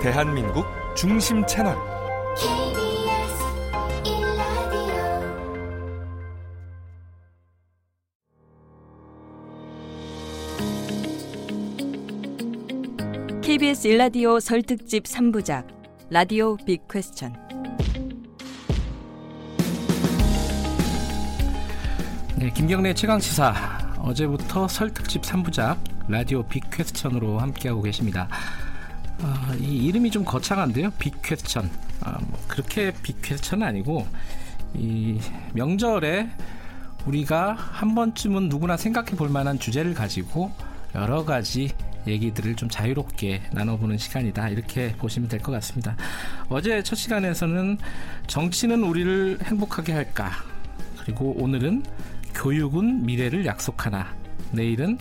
대한민국 중심 채널. KBS 일라디오. 설특집 3부작 라디오 빅 퀘스천. 네, 김경래 최강 시사. 어제부터 설특집 3부작 라디오 빅 퀘스천으로 함께하고 계십니다. 아, 이 이름이 좀 거창한데요. 빅 퀘스천. 아, 뭐 그렇게 빅 퀘스천은 아니고 이 명절에 우리가 한 번쯤은 누구나 생각해 볼 만한 주제를 가지고 여러 가지 얘기들을 좀 자유롭게 나눠보는 시간이다. 이렇게 보시면 될 것 같습니다. 어제 첫 시간에서는 정치는 우리를 행복하게 할까? 그리고 오늘은 교육은 미래를 약속하나? 내일은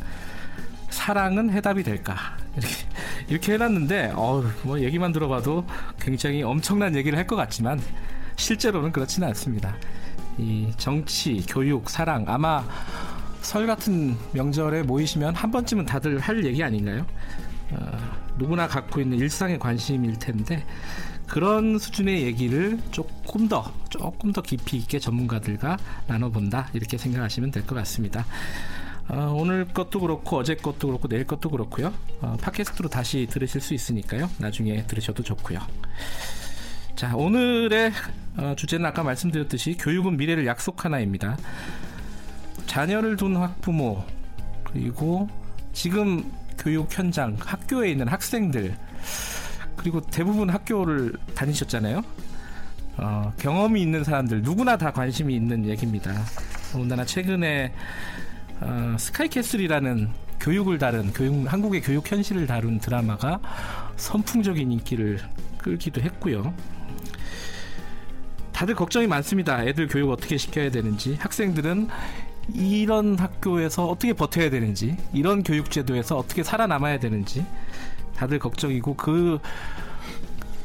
사랑은 해답이 될까? 이렇게, 이렇게 해놨는데, 어, 뭐 얘기만 들어봐도 굉장히 엄청난 얘기를 할 것 같지만, 실제로는 그렇지는 않습니다. 이 정치, 교육, 사랑, 아마 설 같은 명절에 모이시면 한 번쯤은 다들 할 얘기 아닌가요? 어, 누구나 갖고 있는 일상의 관심일 텐데 그런 수준의 얘기를 조금 더 조금 더 깊이 있게 전문가들과 나눠본다 이렇게 생각하시면 될 것 같습니다. 어, 오늘 것도 그렇고 어제 것도 그렇고 내일 것도 그렇고요. 어, 팟캐스트로 다시 들으실 수 있으니까요. 나중에 들으셔도 좋고요. 자 오늘의 어, 주제는 아까 말씀드렸듯이 교육은 미래를 약속하나입니다. 자녀를 둔 학부모 그리고 지금 교육 현장 학교에 있는 학생들 그리고 대부분 학교를 다니셨잖아요. 어, 경험이 있는 사람들 누구나 다 관심이 있는 얘기입니다. 더군다나 최근에 어, 스카이캐슬이라는 교육을 다룬 교육 한국의 교육 현실을 다룬 드라마가 선풍적인 인기를 끌기도 했고요. 다들 걱정이 많습니다. 애들 교육 어떻게 시켜야 되는지 학생들은 이런 학교에서 어떻게 버텨야 되는지 이런 교육 제도에서 어떻게 살아남아야 되는지 다들 걱정이고 그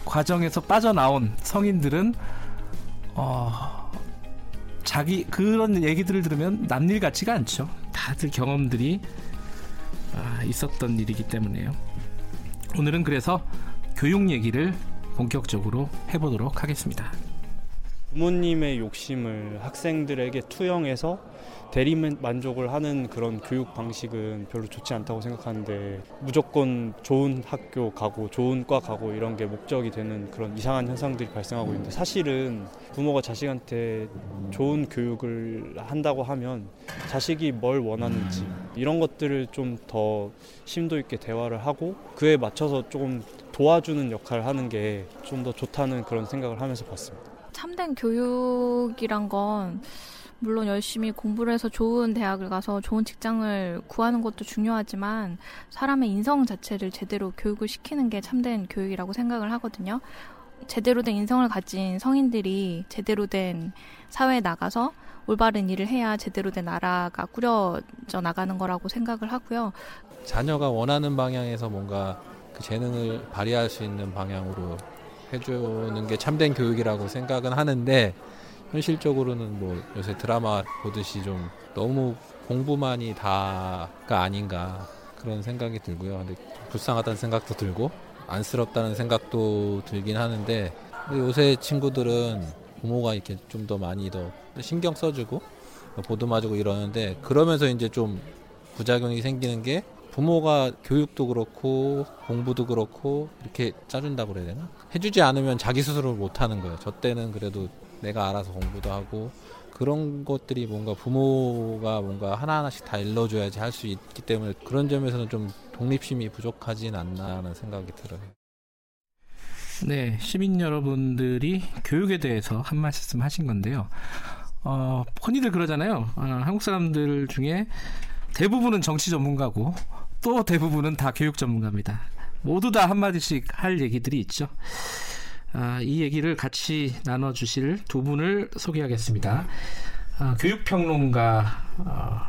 과정에서 빠져나온 성인들은 어 자기 그런 얘기들을 들으면 남일 같지가 않죠. 다들 경험들이 아, 있었던 일이기 때문에요. 오늘은 그래서 교육 얘기를 본격적으로 해보도록 하겠습니다. 부모님의 욕심을 학생들에게 투영해서 대리 만족을 하는 그런 교육 방식은 별로 좋지 않다고 생각하는데 무조건 좋은 학교 가고 좋은 과 가고 이런 게 목적이 되는 그런 이상한 현상들이 발생하고 있는데 사실은 부모가 자식한테 좋은 교육을 한다고 하면 자식이 뭘 원하는지 이런 것들을 좀 더 심도 있게 대화를 하고 그에 맞춰서 조금 도와주는 역할을 하는 게 좀 더 좋다는 그런 생각을 하면서 봤습니다. 참된 교육이란 건 물론 열심히 공부를 해서 좋은 대학을 가서 좋은 직장을 구하는 것도 중요하지만 사람의 인성 자체를 제대로 교육을 시키는 게 참된 교육이라고 생각을 하거든요. 제대로 된 인성을 가진 성인들이 제대로 된 사회에 나가서 올바른 일을 해야 제대로 된 나라가 꾸려져 나가는 거라고 생각을 하고요. 자녀가 원하는 방향에서 뭔가 그 재능을 발휘할 수 있는 방향으로 해주는 게 참된 교육이라고 생각은 하는데 현실적으로는 뭐 요새 드라마 보듯이 좀 너무 공부만이 다가 아닌가 그런 생각이 들고요. 근데 불쌍하다는 생각도 들고 안쓰럽다는 생각도 들긴 하는데 요새 친구들은 부모가 이렇게 좀 더 많이 더 신경 써주고 보듬어주고 이러는데 그러면서 이제 좀 부작용이 생기는 게 부모가 교육도 그렇고 공부도 그렇고 이렇게 짜준다고 그래야 되나? 해주지 않으면 자기 스스로 못 하는 거예요. 저 때는 그래도 내가 알아서 공부도 하고 그런 것들이 뭔가 부모가 뭔가 하나하나씩 다 일러줘야지 할 수 있기 때문에 그런 점에서는 좀 독립심이 부족하진 않나 하는 생각이 들어요. 네, 시민 여러분들이 교육에 대해서 한 말씀 하신 건데요. 어, 흔히들 그러잖아요. 어, 한국 사람들 중에 대부분은 정치 전문가고 또 대부분은 다 교육 전문가입니다. 모두 다 한마디씩 할 얘기들이 있죠. 아, 이 얘기를 같이 나눠주실 두 분을 소개하겠습니다. 아, 교육평론가 어,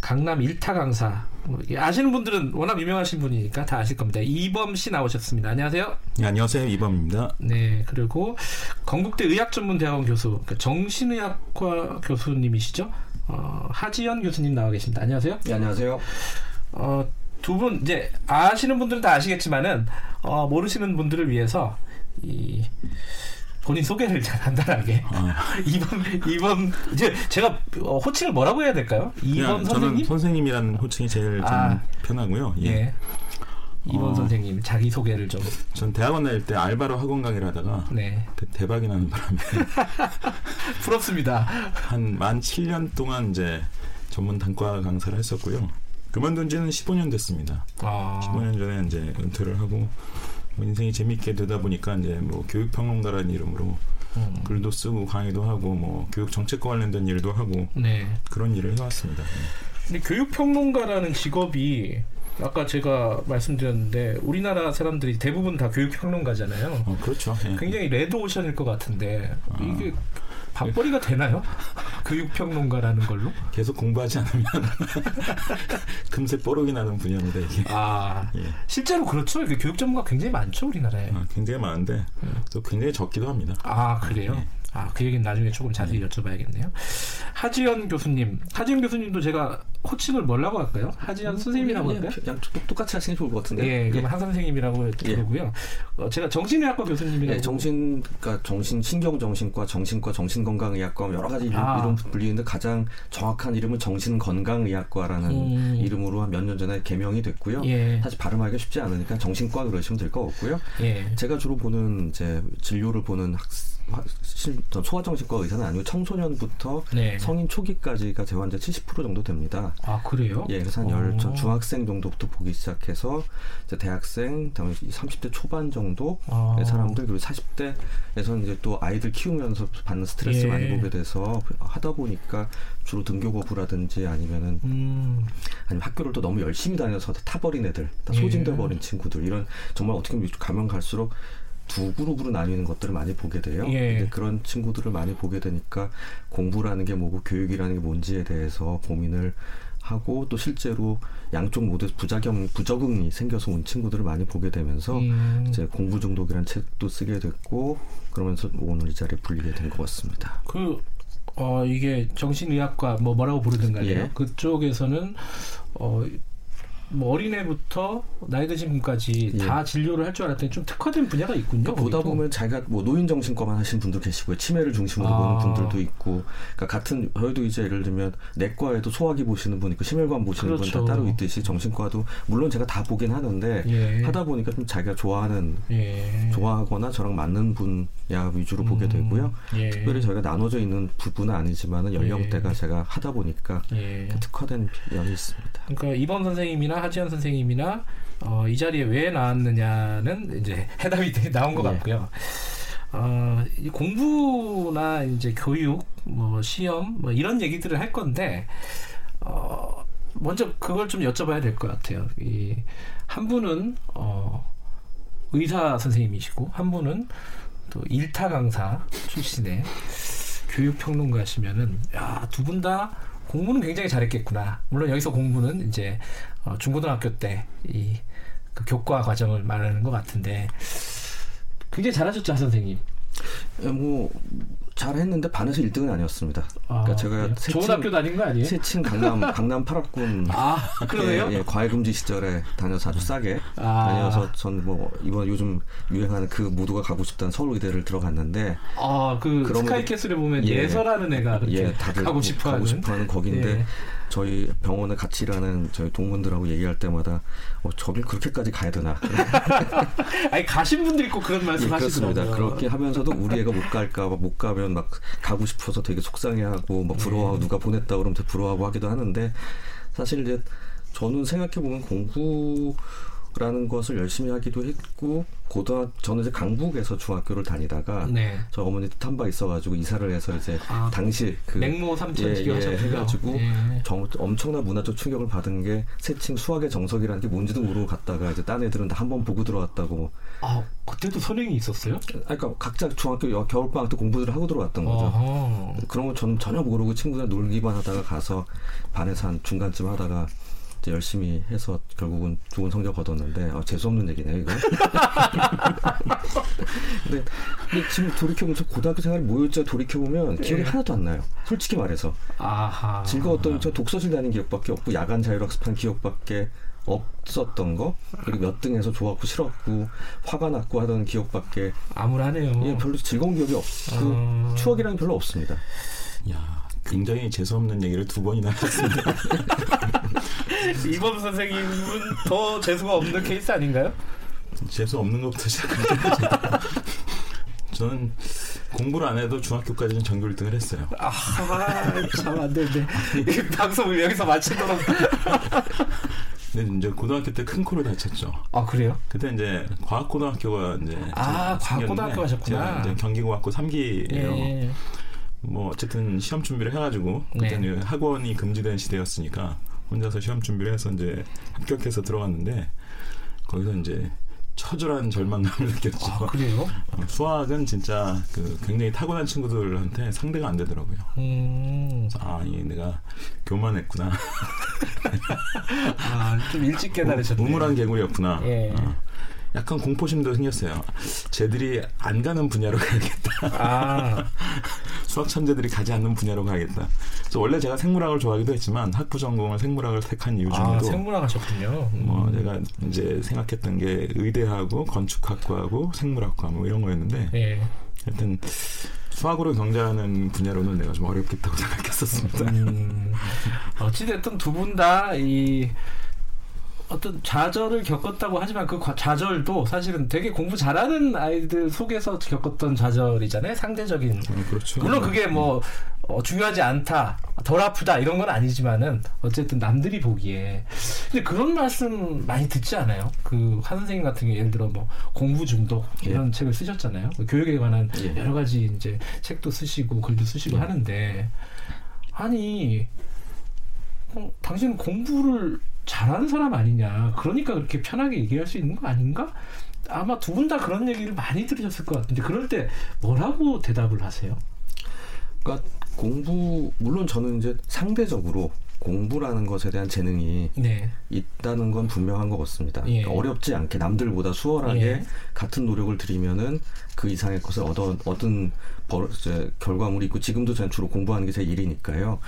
강남 일타 강사 뭐, 아시는 분들은 워낙 유명하신 분이니까 다 아실 겁니다. 이범 씨 나오셨습니다. 안녕하세요. 네, 안녕하세요. 이범입니다. 네, 그리고 건국대 의학전문대학원 교수, 그러니까 정신의학과 교수님이시죠? 어, 하지연 교수님 나와 계십니다. 안녕하세요. 네, 안녕하세요. 어, 두 분 이제 아시는 분들은 다 아시겠지만은 어, 모르시는 분들을 위해서 이 본인 소개를 잘 간단하게 아, 이번 이번 이제 제가 어, 호칭을 뭐라고 해야 될까요? 이번 선생님 선생님이라는 호칭이 제일 좀 아. 편하고요. 예. 예. 이번 어. 선생님 자기 소개를 좀 전 대학원 다닐 때 알바로 학원 강의를 하다가 네. 그 대박이 나는 바람에 부럽습니다. 한 만 7년 동안 이제 전문 단과 강사를 했었고요. 그만둔 지는 15년 됐습니다. 아. 15년 전에 이제 은퇴를 하고 뭐 인생이 재밌게 되다 보니까 이제 뭐 교육평론가라는 이름으로 음. 글도 쓰고 강의도 하고 뭐 교육 정책과 관련된 일도 하고 네. 그런 일을 해왔습니다. 근데 교육평론가라는 직업이 아까 제가 말씀드렸는데 우리나라 사람들이 대부분 다 교육평론가잖아요. 어, 그렇죠. 예. 굉장히 레드 오션일 것 같은데 아. 이게 밥벌이가 되나요? 교육평론가라는 걸로? 계속 공부하지 않으면 금세 뽀록이 나는 분야입니다 이게. 아 예. 실제로 그렇죠. 교육 전문가 굉장히 많죠 우리나라에. 아, 굉장히 많은데 또 굉장히 적기도 합니다. 아 그래요? 네. 아 그 얘기는 나중에 조금 자세히 여쭤봐야겠네요. 하지연 교수님, 하지연 교수님도 제가 호칭을 뭐라고 할까요? 하지연 선생님이라고 할까요? 양 똑- 똑같이 하시는 게 좋을 것 같은데. 예, 그럼 한 선생님이라고 예. 부르고요. 어, 제가 정신의학과 교수님이라고. 예, 정신, 그러니까 정신, 신경정신과, 정신과, 정신건강의학과 뭐 여러 가지 이름, 아. 이름 불리는데 가장 정확한 이름은 정신건강의학과라는 음. 이름으로 한 몇 년 전에 개명이 됐고요. 예, 사실 발음하기가 쉽지 않으니까 정신과 그러시면 될 것 같고요. 예. 제가 주로 보는 이제 진료를 보는 학, 학- 실- 소아정신과 의사는 아니고 청소년부터 네. 성인 초기까지가 제 환자 70% 정도 됩니다. 아 그래요? 예, 그래서 한 열. 중학생 정도부터 보기 시작해서 이제 대학생, 그다음에 30대 초반 정도 아. 의 사람들 그리고 40대에서는 이제 또 아이들 키우면서 받는 스트레스 예. 많이 보게 돼서 하다 보니까 주로 등교 거부라든지 아니면은 음, 아니면 학교를 또 너무 열심히 다녀서 다 타버린 애들, 다 예. 소진돼 버린 친구들 이런 정말 어떻게 보면 가면 갈수록 두 그룹으로 나뉘는 것들을 많이 보게 돼요. 예. 근데 그런 친구들을 많이 보게 되니까 공부라는 게 뭐고 교육이라는 게 뭔지에 대해서 고민을 하고 또 실제로 양쪽 모두 부작용 부적응이 생겨서 온 친구들을 많이 보게 되면서 음. 이제 공부 중독이라는 책도 쓰게 됐고 그러면서 오늘 이 자리에 불리게 된 것 같습니다. 그 어, 이게 정신의학과 뭐 뭐라고 부르든가요. 예. 그쪽에서는 어, 뭐 어린애부터 나이 드신 분까지 예. 다 진료를 할 줄 알았더니 좀 특화된 분야가 있군요. 그러니까 보다. 보면 자기가 뭐 노인 정신과만 하신 분도 계시고요, 치매를 중심으로 아. 보는 분들도 있고, 그러니까 같은 저희도 이제 예를 들면 내과에도 소화기 보시는 분 있고 심혈관 보시는 분 그렇죠. 다 따로 있듯이 정신과도 물론 제가 다 보긴 하는데 예. 하다 보니까 좀 자기가 좋아하는 예. 좋아하거나 저랑 맞는 분 야 위주로 보게 음, 되고요. 예. 특별히 저희가 나눠져 있는 부분은 아니지만은 연령대가 예. 제가 하다 보니까 예. 특화된 면이 있습니다. 그러니까 이번 선생님이나 하지연 선생님이나 어, 이 자리에 왜 나왔느냐는 이제 해답이 나온 것 예. 같고요. 어, 이 공부나 이제 교육, 뭐 시험, 뭐 이런 얘기들을 할 건데 어, 먼저 그걸 좀 여쭤봐야 될 것 같아요. 이 한 분은 어, 의사 선생님이시고 한 분은 또 일타 강사 출신의 교육 평론가시면은 야두 분 다 공부는 굉장히 잘했겠구나. 물론 여기서 공부는 이제 어, 중고등학교 때이 그 교과 과정을 말하는 것 같은데 굉장히 잘하셨죠, 하 선생님. 예, 뭐 잘했는데 반에서 1등은 아니었습니다. 그러니까 제가 그래요? 세친- 좋은 학교 다닌 거 아니에요? 세친 강남 강남 8학군 아 그러네요. 예, 예, 과외 금지 시절에 다녀서 아주 싸게 아. 다녀서 전 뭐 이번 요즘 유행하는 그 모두가 가고 싶다는 서울의대를 들어갔는데 아그 스카이캐슬에 보면 예. 예. 설하는 애가 그렇게 예, 다들 가고 싶어하는 가고 싶어하는 거긴데 예. 저희 병원에 같이 일하는 저희 동문들하고 얘기할 때마다 어, 저길 그렇게까지 가야 되나? 아니 가신 분들이 꼭 그런 예, 말씀하시더라고요. 그렇습니다. 그렇게 하면서도 우리 애가 못 갈까 봐못 가면 막 가고 싶어서 되게 속상해하고 막 부러워하고 누가 보냈다 그러면 되게 부러워하고 하기도 하는데 사실 이제 저는 생각해 보면 공부 라는 것을 열심히 하기도 했고 고등학 저는 이제 강북에서 중학교를 다니다가 네. 저 어머니 뜻한 바 있어가지고 이사를 해서 이제 아, 당시 그 맹모 삼천 예, 예. 해가지고 예. 정, 엄청난 문화적 충격을 받은 게 세칭 수학의 정석이라는 게 뭔지도 모르고 갔다가 이제 딴 애들은 다 한 번 보고 들어왔다고. 아 그때도 선행이 있었어요? 아, 그러니까 각자 중학교 여- 겨울방학 때 공부를 하고 들어왔던 거죠. 어허. 그런 거 저는 전혀 모르고 친구들 놀기만 하다가 가서 반에서 한 중간쯤 하다가 열심히 해서 결국은 좋은 성적 거뒀는데 아, 재수 없는 얘기네요 이거. 근데, 근데 지금 돌이켜보면 저 고등학교 생활이 뭐였지 돌이켜보면 기억이 하나도 안 나요. 솔직히 말해서. 아하. 즐거웠던 저 독서실 다닌 기억밖에 없고 야간 자율학습한 기억밖에 없었던 거 그리고 몇 등에서 좋았고 싫었고 화가 났고 하던 기억밖에 암울하네요. 예, 별로 즐거운 기억이 없, 그 아. 추억이랑 별로 없습니다. 야, 굉장히 재수 없는 얘기를 두 번이나 했습니다. 이범 선생님은 더 재수가 없는 케이스 아닌가요? 재수 없는 것부터 시작합니다. 저는 공부를 안 해도 중학교까지는 전교 1등을 했어요. 아, 참안 되는데. 이 방송을 여기서 마치도록. 근데 이제 고등학교 때 큰 코를 다쳤죠. 아, 그래요? 그때 이제 과학고등학교가 이제 아, 과학고등학교 가셨구나. 제가 이제 경기고학고 3기예요. 예. 뭐 어쨌든 시험 준비를 해가지고 그때는 네. 학원이 금지된 시대였으니까 혼자서 시험 준비를 해서 이제 합격해서 들어갔는데 거기서 이제 처절한 절망감을 느꼈죠. 아, 그래요? 어, 수학은 진짜 그 굉장히 타고난 친구들한테 상대가 안 되더라고요. 음. 아, 이 내가 교만했구나. 아, 좀 일찍 깨달으셨네. 우물한 개구리였구나. 예. 어, 약간 공포심도 생겼어요. 쟤들이 안 가는 분야로 가야겠다. 아, 수학 천재들이 가지 않는 분야로 가야겠다. 그래서 원래 제가 생물학을 좋아하기도 했지만 학부 전공을 생물학을 택한 이유 중에도 아 생물학 하셨군요. 음. 뭐 제가 이제 생각했던 게 의대하고 건축학과하고 생물학과 뭐 이런 거였는데 예. 하여튼 수학으로 경제하는 분야로는 내가 좀 어렵겠다고 생각했었습니다. 음, 어찌됐든 두 분 다 이 어떤 좌절을 겪었다고 하지만 그 과- 좌절도 사실은 되게 공부 잘하는 아이들 속에서 겪었던 좌절이잖아요. 상대적인. 어, 그렇죠. 물론 그게 뭐 어, 중요하지 않다, 덜 아프다 이런 건 아니지만은 어쨌든 남들이 보기에 근데 그런 말씀 많이 듣지 않아요? 그 한 선생님 같은 경우 예를 들어 뭐 공부 중독 이런 책을 쓰셨잖아요. 그 교육에 관한 예. 여러 가지 이제 책도 쓰시고 글도 쓰시고 하는데 아니 어, 당신은 공부를 잘하는 사람 아니냐 그러니까 그렇게 편하게 얘기할 수 있는 거 아닌가? 아마 두 분 다 그런 얘기를 많이 들으셨을 것 같은데 그럴 때 뭐라고 대답을 하세요? 그러니까 공부 물론 저는 이제 상대적으로 공부라는 것에 대한 재능이 네. 있다는 건 분명한 것 같습니다. 예. 그러니까 어렵지 않게 남들보다 수월하게 예. 같은 노력을 들이면은 그 이상의 것을 얻어 얻은 벌, 결과물이 있고 지금도 저는 주로 공부하는 게 제 일이니까요.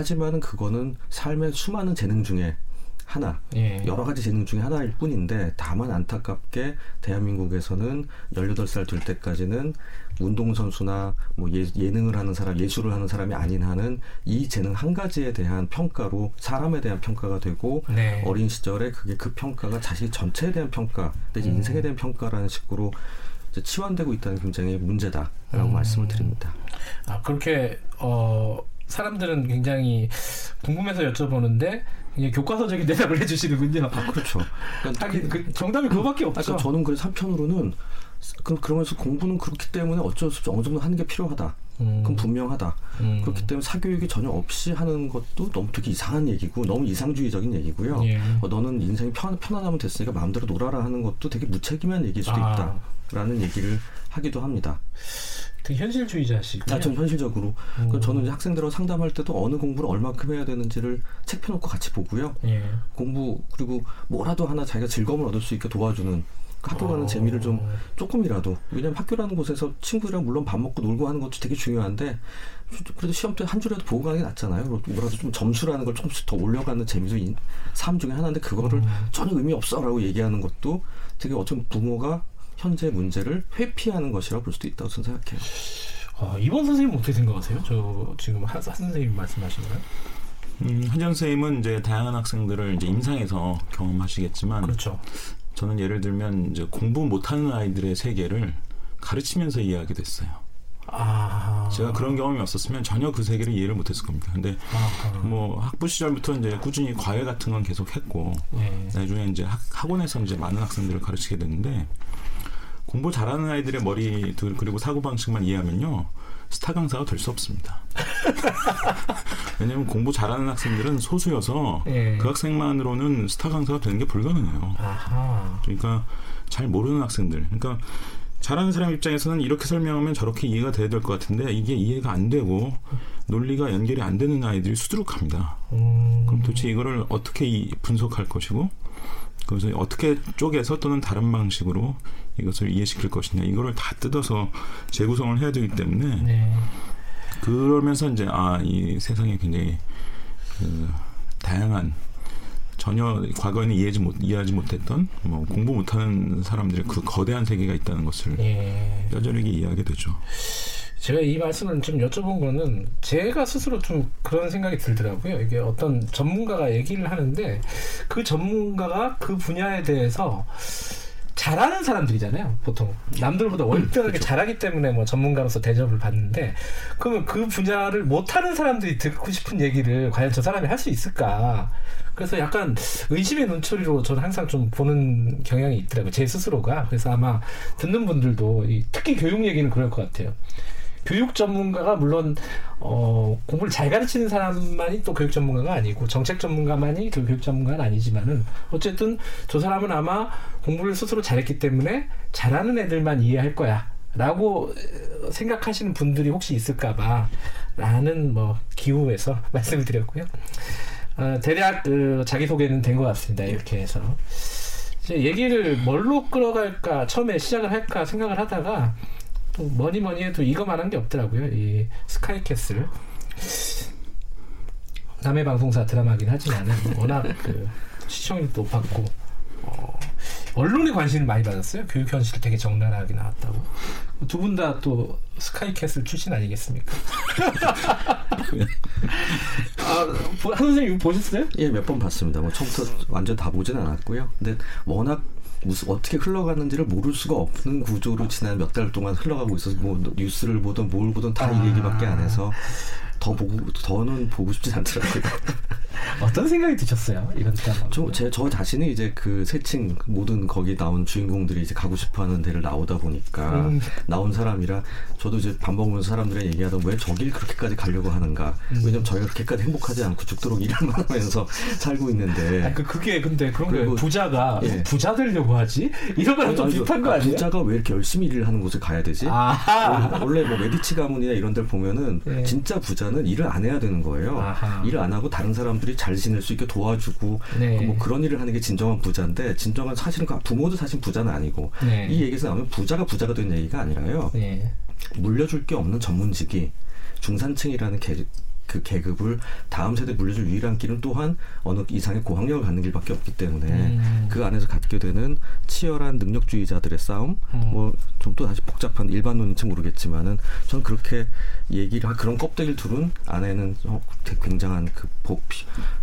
하지만은 그거는 삶의 수많은 재능 중에 하나, 예. 여러 가지 재능 중에 하나일 뿐인데 다만 안타깝게 대한민국에서는 18살 될 때까지는 운동선수나 뭐 예, 예능을 하는 사람, 예술을 하는 사람이 아닌 한은 이 재능 한 가지에 대한 평가로 사람에 대한 평가가 되고 네. 어린 시절에 그게 그 평가가 자식 전체에 대한 평가, 내 음. 인생에 대한 평가라는 식으로 치환되고 있다는 게 굉장히 문제다라고 음. 말씀을 드립니다. 아, 그렇게 어 사람들은 굉장히 궁금해서 여쭤보는데 교과서적인 대답을 해주시는군요. 그렇죠. 그러니까 하긴 그 정답이 그거밖에 없죠. 그러니까 저는 그래서 한편으로는 그 그러면서 공부는 그렇기 때문에 어쩔 수 없이 어느 정도 하는 게 필요하다. 음. 그건 분명하다. 음. 그렇기 때문에 사교육이 전혀 없이 하는 것도 너무 되게 이상한 얘기고 너무 이상주의적인 얘기고요. 예. 어, 너는 인생이 편, 편안하면 됐으니까 마음대로 놀아라 하는 것도 되게 무책임한 얘기일 수도 아. 있다라는 얘기를 하기도 합니다. 되게 현실주의자시고. 아, 전 현실적으로 음. 그 저는 이제 학생들하고 상담할 때도 어느 공부를 얼마큼 해야 되는지를 책 펴놓고 같이 보고요. 예. 공부 그리고 뭐라도 하나 자기가 즐거움을 얻을 수 있게 도와주는 그 학교 가는 어. 재미를 좀 조금이라도 왜냐면 학교라는 곳에서 친구들이랑 물론 밥 먹고 놀고 하는 것도 되게 중요한데 그래도 시험 때 한 줄이라도 보고 가는 게 낫잖아요. 뭐라도 좀 점수라는 걸 조금씩 더 올려가는 재미도 인- 삶 중에 하나인데 그거를 전혀 의미 없어라고 얘기하는 것도 되게 어떤 부모가 현재 문제를 회피하는 것이라 볼 수도 있다고 저는 생각해요. 어, 이번 선생님 어떻게 생각하세요? 저 지금 한, 한 선생님 말씀하신 거요? 음, 현정 선생님은 이제 다양한 학생들을 이제 임상에서 경험하시겠지만 그렇죠. 저는 예를 들면 이제 공부 못하는 아이들의 세계를 가르치면서 이해하게 됐어요. 아. 제가 그런 경험이 없었으면 전혀 그 세계를 이해를 못했을 겁니다. 근데 아하. 뭐 학부 시절부터 이제 꾸준히 과외 같은 건 계속 했고 예. 나중에 이제 학, 학원에서 이제 많은 학생들을 가르치게 됐는데 공부 잘하는 아이들의 머리들 그리고 사고 방식만 이해하면요 스타 강사가 될 수 없습니다. 왜냐하면 공부 잘하는 학생들은 소수여서 예. 그 학생만으로는 스타 강사가 되는 게 불가능해요. 아하. 그러니까 잘 모르는 학생들. 그러니까 잘하는 사람 입장에서는 이렇게 설명하면 저렇게 이해가 돼야 될 것 같은데 이게 이해가 안 되고 논리가 연결이 안 되는 아이들이 수두룩합니다. 음. 그럼 도대체 이거를 어떻게 이- 분석할 것이고 그래서 어떻게 쪼개서 또는 다른 방식으로 이것을 이해시킬 것이냐 이거를 다 뜯어서 재구성을 해야 되기 때문에 네. 그러면서 이제 아 이 세상에 굉장히 그 다양한 전혀 과거에는 이해하지 못 이해하지 못했던 뭐 공부 못하는 사람들의 그 거대한 세계가 있다는 것을 예. 뼈저리게 이해하게 되죠. 제가 이 말씀을 좀 여쭤본 거는 제가 스스로 좀 그런 생각이 들더라고요. 이게 어떤 전문가가 얘기를 하는데 그 전문가가 그 분야에 대해서 잘하는 사람들이잖아요. 보통 남들보다 월등하게 잘하기 때문에 뭐 전문가로서 대접을 받는데 그러면 그 분야를 못하는 사람들이 듣고 싶은 얘기를 과연 저 사람이 할 수 있을까? 그래서 약간 의심의 눈초리로 저는 항상 좀 보는 경향이 있더라고요. 제 스스로가. 그래서 아마 듣는 분들도 이- 특히 교육 얘기는 그럴 것 같아요. 교육 전문가가 물론 어, 공부를 잘 가르치는 사람만이 또 교육 전문가가 아니고 정책 전문가만이 그 교육 전문가는 아니지만은 어쨌든 저 사람은 아마 공부를 스스로 잘했기 때문에 잘하는 애들만 이해할 거야 라고 어, 생각하시는 분들이 혹시 있을까봐 라는 뭐 기호에서 말씀을 드렸고요. 어, 대략 그 자기 소개는 된 것 같습니다. 이렇게 해서 이제 얘기를 뭘로 끌어갈까 처음에 시작을 할까 생각을 하다가 또 뭐니 뭐니 해도 이거만한 게 없더라고요. 이 스카이캐슬 남의 방송사 드라마긴 하지만은 워낙 그 시청률도 높았고 어, 언론의 관심을 많이 받았어요. 교육 현실 되게 적나라하게 나왔다고. 두 분 다 또 스카이캐슬 출신 아니겠습니까? 아, 보- 한 선생님 보셨어요? 예, 몇 번 봤습니다. 뭐 처음부터 완전 다 보진 않았고요. 근데 워낙 무슨 어떻게 흘러가는지를 모를 수가 없는 구조로 지난 몇 달 동안 흘러가고 있어서 뭐 뉴스를 보든 뭘 보든 다 아. 이 얘기밖에 안 해서 더 보고 더는 보고 싶지 않더라고요. 어떤 생각이 드셨어요? 이런 드라마. 저, 제, 저 자신이 이제 그 세칭 모든 거기 나온 주인공들이 이제 가고 싶어 하는 데를 나오다 보니까 음. 나온 사람이라 저도 이제 밥 먹으면서 사람들이 얘기하다 왜 저길 그렇게까지 가려고 하는가. 음. 왜냐면 저희가 그렇게까지 행복하지 않고 죽도록 일만 하면서 살고 있는데. 아, 그, 그게 근데 그런. 그리고- 부자가 예. 부자 되려고 하지? 이런 거랑 좀 비슷한 거 아, 아니에요? 부자가 왜 이렇게 열심히 일을 하는 곳에 가야 되지? 아하. 원래 뭐 메디치 가문이나 이런 데를 보면은 예. 진짜 부자 는 일을 안 해야 되는 거예요. 아하. 일을 안 하고 다른 사람들이 잘 지낼 수 있게 도와주고 네. 뭐 그런 일을 하는 게 진정한 부자인데 진정한 사실은 그 부모도 사실 부자는 아니고 네. 이 얘기에서 나오면 부자가 부자가 된 얘기가 아니라요. 네. 물려줄 게 없는 전문직이 중산층이라는 계, 그 계급을 다음 세대에 물려줄 유일한 길은 또한 어느 이상의 고학력을 갖는 길밖에 없기 때문에 음. 그 안에서 갖게 되는 치열한 능력주의자들의 싸움 음. 뭐좀 또 다시 복잡한 일반론인지 모르겠지만은 전 그렇게 얘기를 하- 그런 껍데기를 두른 안에는 어, 굉장한 그 보-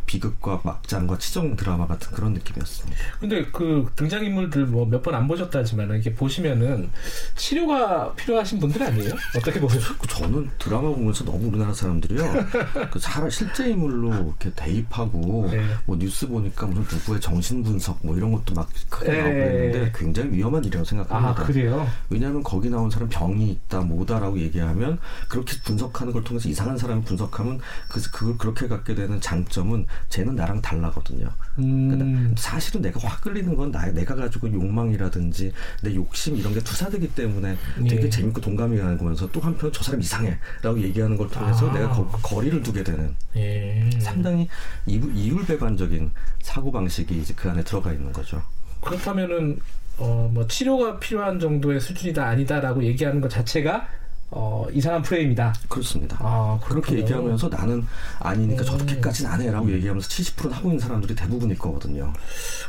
비, 비극과 막장과 치정 드라마 같은 그런 느낌이었습니다. 근데 그 등장인물들 뭐 몇 번 안 보셨다지만 이렇게 보시면은 치료가 필요하신 분들 아니에요? 어떻게 보세요? 그 저는 드라마 보면서 너무 우리나라 사람들이요. 그 사람 실제 인물로 이렇게 대입하고 네. 뭐 뉴스 보니까 무슨 누구의 정신 분석 뭐 이런 것도 막 크게 네. 나오고 있는데 굉장히 위험한 일이라고 아 생각합니다. 그래요? 왜냐하면 거기 나온 사람 병이 있다 뭐다라고 얘기하면 그렇게 분석하는 걸 통해서 이상한 사람을 분석하면 그 그걸 그렇게 갖게 되는 장점은 쟤는 나랑 달라거든요. 음. 그러니까 사실은 내가 확 끌리는 건 나, 내가 가지고 욕망이라든지 내 욕심 이런 게 투사되기 때문에 되게 예. 재밌고 동감이 가는 거면서 또 한편 저 사람 이상해라고 얘기하는 걸 통해서 아. 내가 거, 거리를 두게 되는 예. 상당히 이율, 이율배반적인 사고 방식이 이제 그 안에 들어가 있는 거죠. 그렇다면은 어 뭐 치료가 필요한 정도의 수준이다 아니다라고 얘기하는 것 자체가 어 이상한 프레임이다. 그렇습니다. 아 그렇게. 얘기하면서 나는 아니니까 음. 저렇게까지는 안 해라고 얘기하면서 70%는 하고 있는 사람들이 대부분일 거거든요.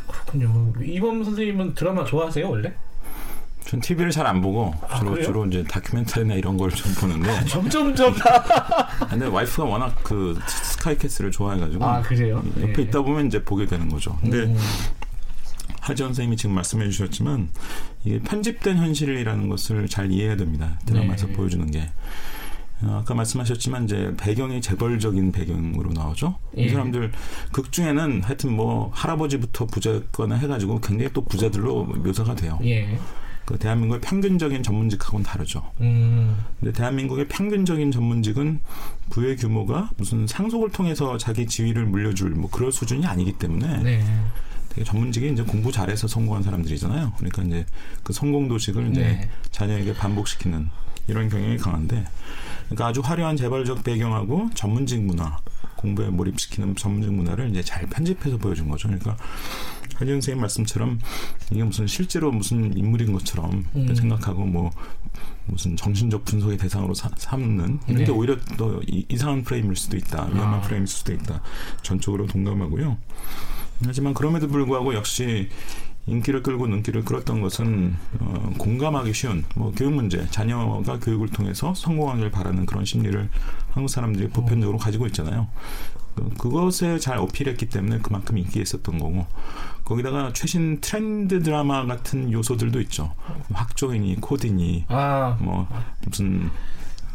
그렇군요. 이범 선생님은 드라마 좋아하세요 원래? 전 TV를 잘 안 보고 아, 주로? 주로 이제 다큐멘터리나 이런 걸 좀 보는데 점점점 근데 와이프가 워낙 그 스카이캐슬을 좋아해가지고 아 그래요? 옆에 예. 있다 보면 이제 보게 되는 거죠. 근데 음. 하지원 선생님이 지금 말씀해 주셨지만 이게 편집된 현실이라는 것을 잘 이해해야 됩니다. 드라마에서 네. 보여주는 게. 어, 아까 말씀하셨지만 이제 배경이 재벌적인 배경으로 나오죠. 예. 이 사람들 극 중에는 하여튼 뭐 할아버지부터 부자거나 해가지고 굉장히 또 부자들로 묘사가 돼요. 예. 그 대한민국의 평균적인 전문직하고는 다르죠. 음. 근데 대한민국의 평균적인 전문직은 부의 규모가 무슨 상속을 통해서 자기 지위를 물려줄 뭐 그럴 수준이 아니기 때문에 네. 전문직이 이제 공부 잘해서 성공한 사람들이잖아요. 그러니까 이제 그 성공 도식을 이제 네. 자녀에게 반복시키는 이런 경향이 강한데, 그러니까 아주 화려한 재벌적 배경하고 전문직 문화, 공부에 몰입시키는 전문직 문화를 이제 잘 편집해서 보여준 거죠. 그러니까 하지원 선생님 말씀처럼 이게 무슨 실제로 무슨 인물인 것처럼 음. 생각하고 뭐 무슨 정신적 분석의 대상으로 사- 삼는 이런 네. 게 오히려 더 이, 이상한 프레임일 수도 있다. 위험한 아. 프레임일 수도 있다. 전적으로 동감하고요. 하지만 그럼에도 불구하고 역시 인기를 끌고 눈길을 끌었던 것은 어, 공감하기 쉬운 뭐 교육 문제, 자녀가 교육을 통해서 성공하길 바라는 그런 심리를 한국 사람들이 보편적으로 가지고 있잖아요. 그- 그것에 잘 어필했기 때문에 그만큼 인기 있었던 거고 거기다가 최신 트렌드 드라마 같은 요소들도 있죠. 학종이니 코디니 아, 뭐 무슨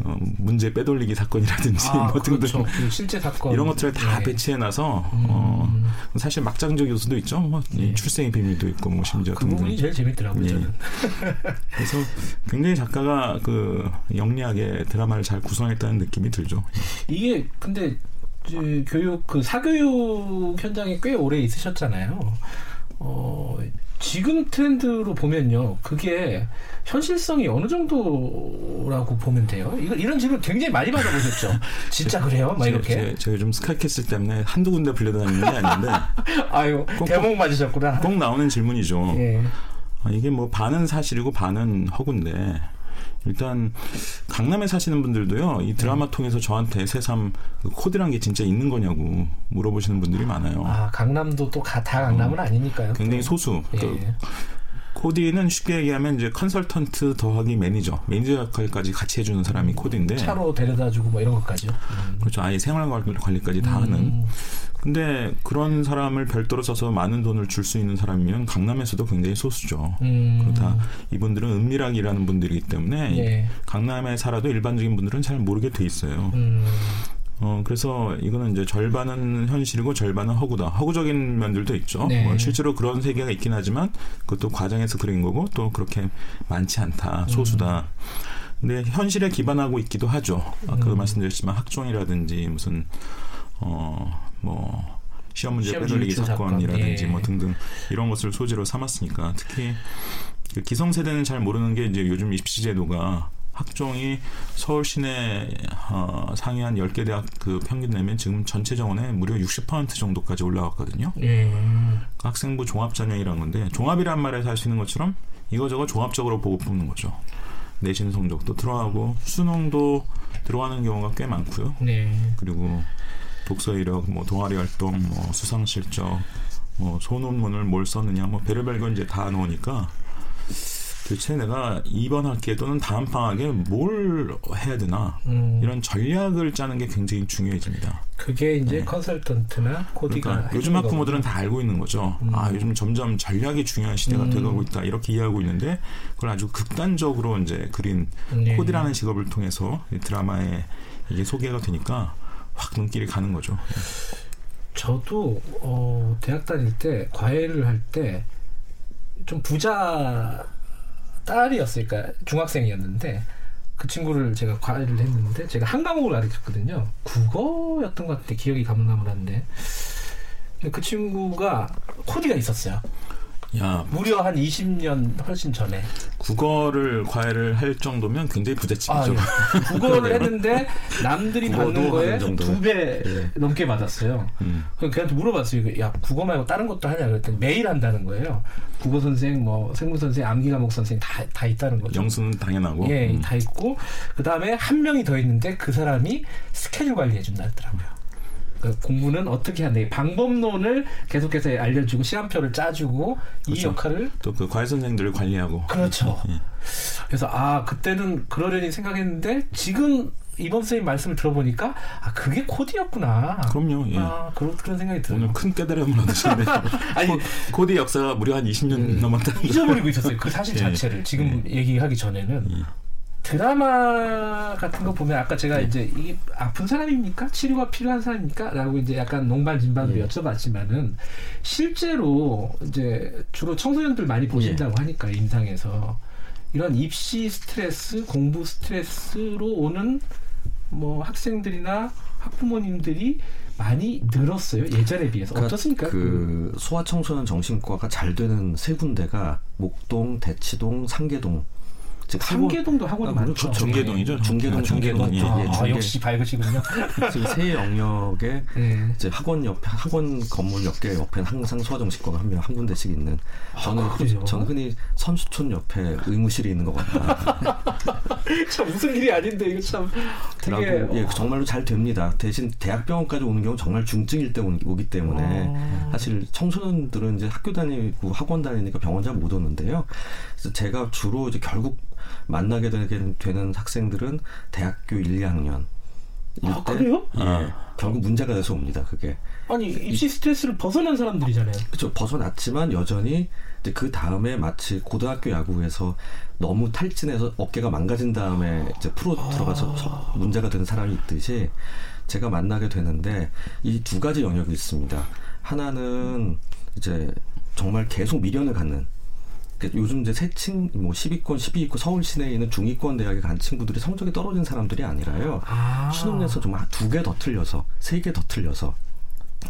어, 문제 빼돌리기 사건이라든지 아 뭐 등등 그렇죠. 그 실제 사건 이런 것들을 다 네. 배치해놔서 음. 어, 사실 막장적 요소도 있죠. 뭐이 네. 출생의 비밀도 있고 뭐 심지어 그 등등. 부분이 제일 재밌더라고요. 예. 저는. 그래서 굉장히 작가가 그 영리하게 드라마를 잘 구성했다는 느낌이 들죠. 이게 근데 그 교육 그 사교육 현장에 꽤 오래 있으셨잖아요. 어, 지금 트렌드로 보면요, 그게 현실성이 어느 정도라고 보면 돼요? 이거 이런 질문 굉장히 많이 받아보셨죠? 진짜 그래요? 막 이렇게? 제가, 제가 요즘 스카이캐슬 때문에 한두 군데 불려다니는 게 아닌데 아유, 꼭- 대목 맞으셨구나. 꼭 나오는 질문이죠. 예. 아, 이게 뭐 반은 사실이고 반은 허구인데 일단 강남에 사시는 분들도요 이 드라마 통해서 저한테 새삼 그 코디란 게 진짜 있는 거냐고 물어보시는 분들이 많아요. 아, 강남도 또 다 강남은 아니니까요. 굉장히 소수. 예. 그 코디는 쉽게 얘기하면 이제 컨설턴트 더하기 매니저, 매니저 역할까지 같이 해주는 사람이 코디인데 차로 데려다 주고 뭐 이런 것까지요. 음. 그렇죠. 아예 생활 관리까지 다 하는. 음. 근데 그런 사람을 별도로 써서 많은 돈을 줄 수 있는 사람이면 강남에서도 굉장히 소수죠. 음. 그렇다. 이분들은 은밀하게 일하는 분들이기 때문에 예. 강남에 살아도 일반적인 분들은 잘 모르게 돼 있어요. 음. 어, 그래서 이거는 이제 절반은 현실이고 절반은 허구다. 허구적인 면들도 있죠. 네. 뭐 실제로 그런 세계가 있긴 하지만 그것도 과정에서 그린 거고 또 그렇게 많지 않다. 소수다. 근데 현실에 기반하고 있기도 하죠. 아까 음. 말씀드렸지만 학종이라든지 무슨 어, 뭐 시험 문제 빼돌리기 유출 사건, 사건이라든지 예. 뭐 등등 이런 것을 소재로 삼았으니까 특히 그 기성세대는 잘 모르는 게 이제 요즘 입시제도가 학종이 서울 시내 어, 상위 한 10개 대학 그 평균 내면 지금 전체 정원의 무려 60% 정도까지 올라왔거든요. 예. 그 학생부 종합 전형이라는 건데 종합이란 말에서 할 수 있는 것처럼 이거저거 종합적으로 보고 뽑는 거죠. 내신 성적도 들어가고 수능도 들어가는 경우가 꽤 많고요. 네. 그리고 독서 이력, 뭐 동아리 활동, 뭐 수상 실적, 뭐 소논문을 뭘 썼느냐, 뭐 별의별 건 이제 다 넣으니까 도대체 내가 이번 학기에 또는 다음 방학에 뭘 해야 되나 음. 이런 전략을 짜는 게 굉장히 중요해집니다. 그게 이제 네. 컨설턴트나 코디가 그러니까 요즘 학부모들은. 다 알고 있는 거죠. 음. 아 요즘 점점 전략이 중요한 시대가 음. 돼가고 있다 이렇게 이해하고 있는데 그걸 아주 극단적으로 이제 그린 네. 코디라는 직업을 통해서 이 드라마에 이게 소개가 되니까 확 눈길이 가는 거죠. 저도 어, 대학 다닐 때 과외를 할 때 좀 부자 딸이었으니까 중학생이었는데 그 친구를 제가 과외를 했는데 제가 한 과목을 가르쳤거든요. 국어였던 것 같은데 기억이 가물가물한데 그 친구가 코디가 있었어요. 야 무려 한 20년 훨씬 전에. 국어를 과외를 할 정도면 굉장히 아, 부잣집이죠. 예. 국어를 했는데 남들이 받는 거에 하는 정도. 두배 예. 넘게 받았어요. 음. 그래서 걔한테 물어봤어요. 야 국어 말고 다른 것도 하냐 그랬더니 매일 한다는 거예요. 국어 선생, 뭐 생물 선생, 암기 과목 선생 다 다 있다는 거죠. 영수는 당연하고. 예, 음. 다 있고 그 다음에 한 명이 더 있는데 그 사람이 스케줄 관리해 준다 하더라고요. 그 공부는 어떻게 하는데 방법론을 계속해서 알려주고 시간표를 짜주고 이 그렇죠. 역할을 또 그 과외 선생들을 관리하고. 그렇죠. 예. 그래서 아 그때는 그러려니 생각했는데 지금 이번 선생님 말씀을 들어보니까 아 그게 코디였구나. 그럼요. 예. 아 그런 그런 생각이 들어요. 오늘 큰 깨달음을 얻으셨는데 아니 코- 코디 역사가 무려 한 20년 음, 넘었다는 거. 잊어버리고 있었어요. 그 사실 예. 자체를 지금 얘기하기 전에는 예. 드라마 같은 거 보면 아까 제가 이제 이게 아픈 사람입니까? 치료가 필요한 사람입니까? 라고 이제 약간 농반진반으로 예. 여쭤봤지만은 실제로 이제 주로 청소년들 많이 보신다고 하니까 임상에서 이런 입시 스트레스, 공부 스트레스로 오는 뭐 학생들이나 학부모님들이 많이 늘었어요. 예전에 비해서 그러니까 어떻습니까? 그 소아청소년 정신과가 잘 되는 세 군데가 목동, 대치동, 상계동 즉 상계동도 학원이 아, 많죠. 그렇죠. 중계동이죠. 중계동, 아, 중계동. 중계동. 예, 예, 아, 중계. 역시 밝으시군요. 지금 새 영역에 네. 이제 학원 옆에 학원 건물 몇개 옆에는 항상 소아정신과가 한 명 한 군데씩 있는 저는 아? 저는 흔히 선수촌 옆에 의무실이 있는 것 같다. 참 무슨 일이 아닌데 이거 참 라고 되게 예, 정말로 잘 됩니다. 대신 대학병원까지 오는 경우 정말 중증일 때 오기 때문에 어. 사실 청소년들은 이제 학교 다니고 학원 다니니까 병원 잘 못 오는데요. 그래서 제가 주로 이제 결국 만나게 되는, 되는 학생들은 대학교 1, 2학년. 아, 그래요? 예, 결국 문제가 돼서 옵니다. 그게 아니 입시 스트레스를 벗어난 사람들이잖아요. 그렇죠. 벗어났지만 여전히 이제 그 다음에 마치 고등학교 야구에서 너무 탈진해서 어깨가 망가진 다음에 이제 프로 들어가서 저- 문제가 되는 사람이 있듯이 제가 만나게 되는데 이 두 가지 영역이 있습니다. 하나는 이제 정말 계속 미련을 갖는 그러니까 요즘 이제 세층 뭐 10위권, 12위권 서울 시내에 있는 중위권 대학에 간 친구들이 성적이 떨어진 사람들이 아니라요. 아. 수능에서 정말 두 개 더 틀려서 세 개 더 틀려서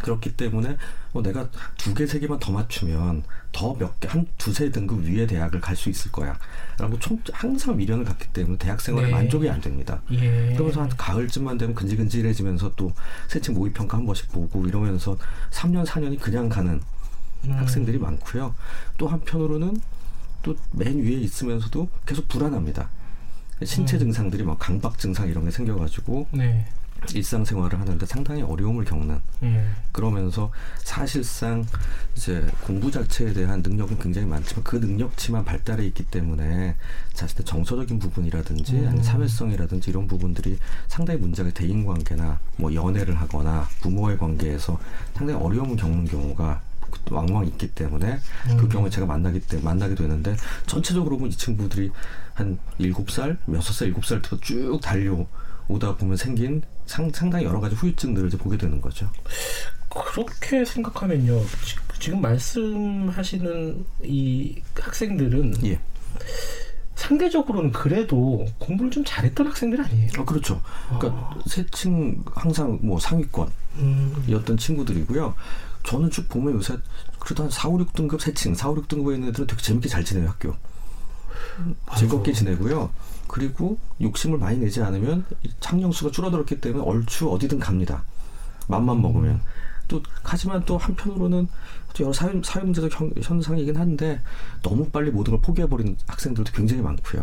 그렇기 때문에 뭐 내가 두 개 세 개만 더 맞추면 더 몇 개 한 두세 등급 위의 대학을 갈 수 있을 거야 라고 총 항상 미련을 갖기 때문에 대학 생활에 네. 만족이 안 됩니다. 예. 그러면서 한 가을쯤만 되면 근질근질해지면서 또 세층 모의 평가 한 번씩 보고 이러면서 3년 4년이 그냥 가는 음. 학생들이 많고요. 또 한편으로는 또 맨 위에 있으면서도 계속 불안합니다. 신체 음. 증상들이 막 강박 증상 이런 게 생겨가지고 네. 일상생활을 하는데 상당히 어려움을 겪는 예. 그러면서 사실상 이제 공부 자체에 대한 능력은 굉장히 많지만 그 능력치만 발달해 있기 때문에 자신의 정서적인 부분이라든지 음. 아니면 사회성이라든지 이런 부분들이 상당히 문제가 대인 관계나 뭐 연애를 하거나 부모의 관계에서 상당히 어려움을 겪는 경우가 왕왕 있기 때문에 그 음. 경우에 제가 만나기 때 만나게 되는데 전체적으로 보면 이 친구들이 한 일곱 살, 여섯 살, 일곱 살부터 쭉 달려오다 보면 생긴 상, 상당히 여러 가지 후유증들을 이제 보게 되는 거죠. 그렇게 생각하면요. 지- 지금 말씀하시는 이 학생들은 예. 상대적으로는 그래도 공부를 좀 잘했던 학생들 아니에요? 어, 그렇죠. 그러니까 세층 항상 뭐 상위권이었던 음. 친구들이고요. 저는 쭉 보면 요새 그래도 한 4, 5, 6등급 세층, 4, 5, 6등급에 있는 애들은 되게 재밌게 잘 지내요, 학교. 즐겁게 지내고요. 그리고 욕심을 많이 내지 않으면 이 창령수가 줄어들었기 때문에 얼추 어디든 갑니다. 맘만 먹으면. 또 하지만 또 한편으로는 또 여러 사회, 사회 문제적 현, 현상이긴 한데 너무 빨리 모든 걸 포기해버리는 학생들도 굉장히 많고요.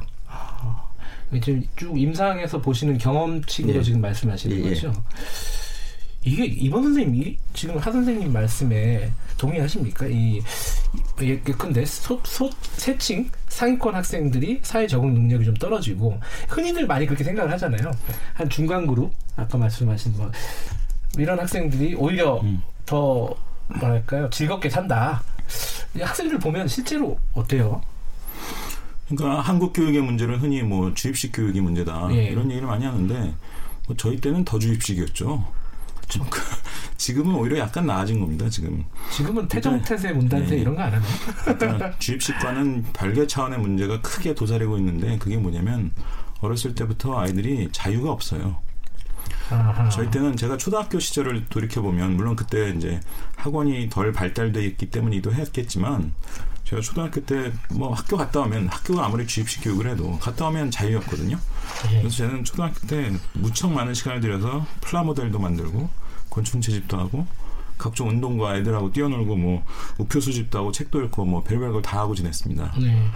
지금 쭉 임상에서 보시는 경험치로 예. 지금 말씀하시는 예, 예. 거죠. 이게 이번 선생님 이 지금 하 선생님 말씀에 동의하십니까? 이 예컨대 소, 소 세층 상위권 학생들이 사회 적응 능력이 좀 떨어지고 흔히들 많이 그렇게 생각을 하잖아요. 한 중간 그룹 아까 말씀하신 뭐 이런 학생들이 오히려 음. 더 뭐랄까요 즐겁게 산다. 이 학생들 보면 실제로 어때요? 그러니까 한국 교육의 문제를 흔히 뭐 주입식 교육이 문제다 예. 이런 얘기를 많이 하는데 뭐 저희 때는 더 주입식이었죠. 좀 그- 지금은 오히려 약간 나아진 겁니다. 지금 지금은 태정 태세 문단세 예. 이런 거 안 하나요? 그러니까 주입 식과는 별개 차원의 문제가 크게 도사리고 있는데 그게 뭐냐면 어렸을 때부터 아이들이 자유가 없어요. 아하. 저희 때는 제가 초등학교 시절을 돌이켜 보면 물론 그때 이제 학원이 덜 발달돼 있기 때문이기도 했겠지만 제가 초등학교 때 뭐 학교 갔다 오면 학교가 아무리 주입식 교육을 해도 갔다 오면 자유였거든요. 예. 그래서 저는 초등학교 때 무척 많은 시간을 들여서 플라모델도 만들고 곤충 채집도 하고 각종 운동과 애들하고 뛰어놀고 뭐 우표 수집도 하고 책도 읽고 뭐 별별 걸 다 하고 지냈습니다. 네.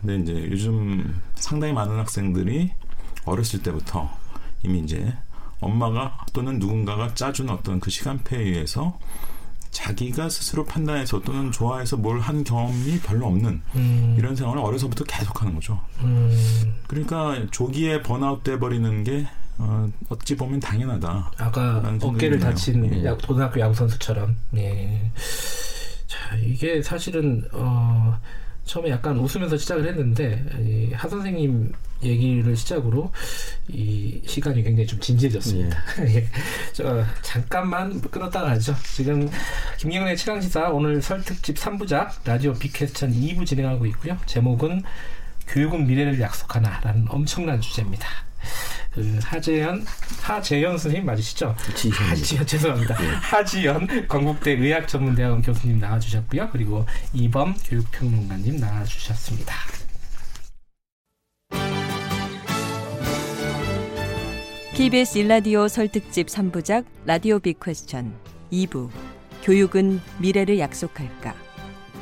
근데 이제 요즘 상당히 많은 학생들이 어렸을 때부터 이미 이제 엄마가 또는 누군가가 짜준 어떤 그 시간표에 의해서 자기가 스스로 판단해서 또는 좋아해서 뭘 한 경험이 별로 없는 음, 이런 생활을 어려서부터 계속하는 거죠. 음, 그러니까 조기에 번아웃 돼 버리는 게 어, 어찌 보면 당연하다. 아까 어깨를. 다친 예. 야- 고등학교 야구 선수처럼. 예. 자 이게 사실은 어, 처음에 약간 웃으면서 시작을 했는데 이, 하 선생님 얘기를 시작으로 이 시간이 굉장히 좀 진지해졌습니다. 예. 저, 잠깐만 끊었다가 하죠. 지금 김경래 최강시사 오늘 설 특집 3부작 라디오 빅퀘스천 2부 진행하고 있고요. 제목은 교육은 미래를 약속하나라는 엄청난 주제입니다. 그 하재현 하재현 선생님 맞으시죠? 지현. 하지현 죄송합니다. 네. 하지현 건국대 의학전문대학원 교수님 나와주셨고요. 그리고 이범 교육평론가님 나와주셨습니다. KBS 일라디오 설득집 3부작 라디오 비퀘스천 2부 교육은 미래를 약속할까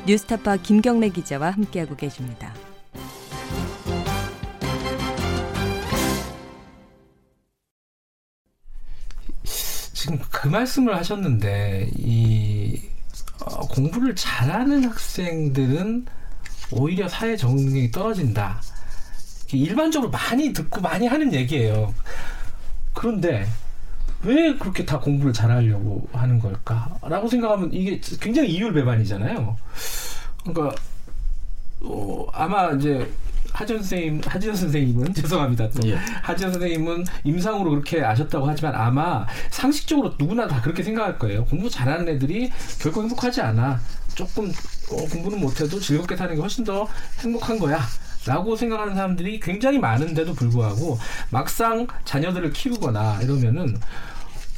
뉴스타파 김경래 기자와 함께하고 계십니다. 지금 그 말씀을 하셨는데 이 어, 공부를 잘하는 학생들은 오히려 사회 적응력이 떨어진다. 일반적으로 많이 듣고 많이 하는 얘기예요. 그런데 왜 그렇게 다 공부를 잘하려고 하는 걸까라고 생각하면 이게 굉장히 이율배반이잖아요. 그러니까 어, 아마 이제 하지원 선생님, 하지원 선생님은 죄송합니다. 또 예. 하지원 선생님은 임상으로 그렇게 아셨다고 하지만 아마 상식적으로 누구나 다 그렇게 생각할 거예요. 공부 잘하는 애들이 결코 행복하지 않아. 조금 어, 공부는 못해도 즐겁게 사는 게 훨씬 더 행복한 거야. 라고 생각하는 사람들이 굉장히 많은데도 불구하고 막상 자녀들을 키우거나 이러면은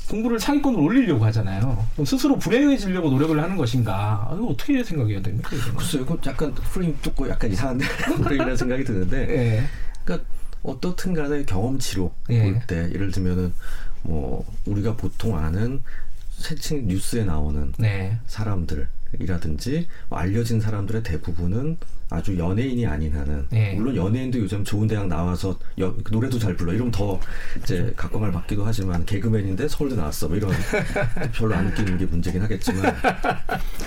공부를 상위권으로 올리려고 하잖아요. 그럼 스스로 불행해지려고 노력을 하는 것인가? 아, 이거 어떻게 생각해야 됩니까? 이거는? 글쎄요, 이건 약간 프레임 뚫고 약간 이상한데 프레임이라는 생각이 드는데, 예. 그러니까 어떻든 간에 경험치로 예. 볼때 예를 들면은 뭐 우리가 보통 아는 세칭 뉴스에 나오는 네. 사람들이라든지 뭐 알려진 사람들의 대부분은 아주 연예인이 아닌 한은 네. 물론 연예인도 요즘 좋은 대학 나와서 여- 노래도 잘 불러 이러면 더 이제 각광을 받기도 하지만 개그맨인데 서울대 나왔어 뭐 이런 별로 안 웃기는 게 문제긴 하겠지만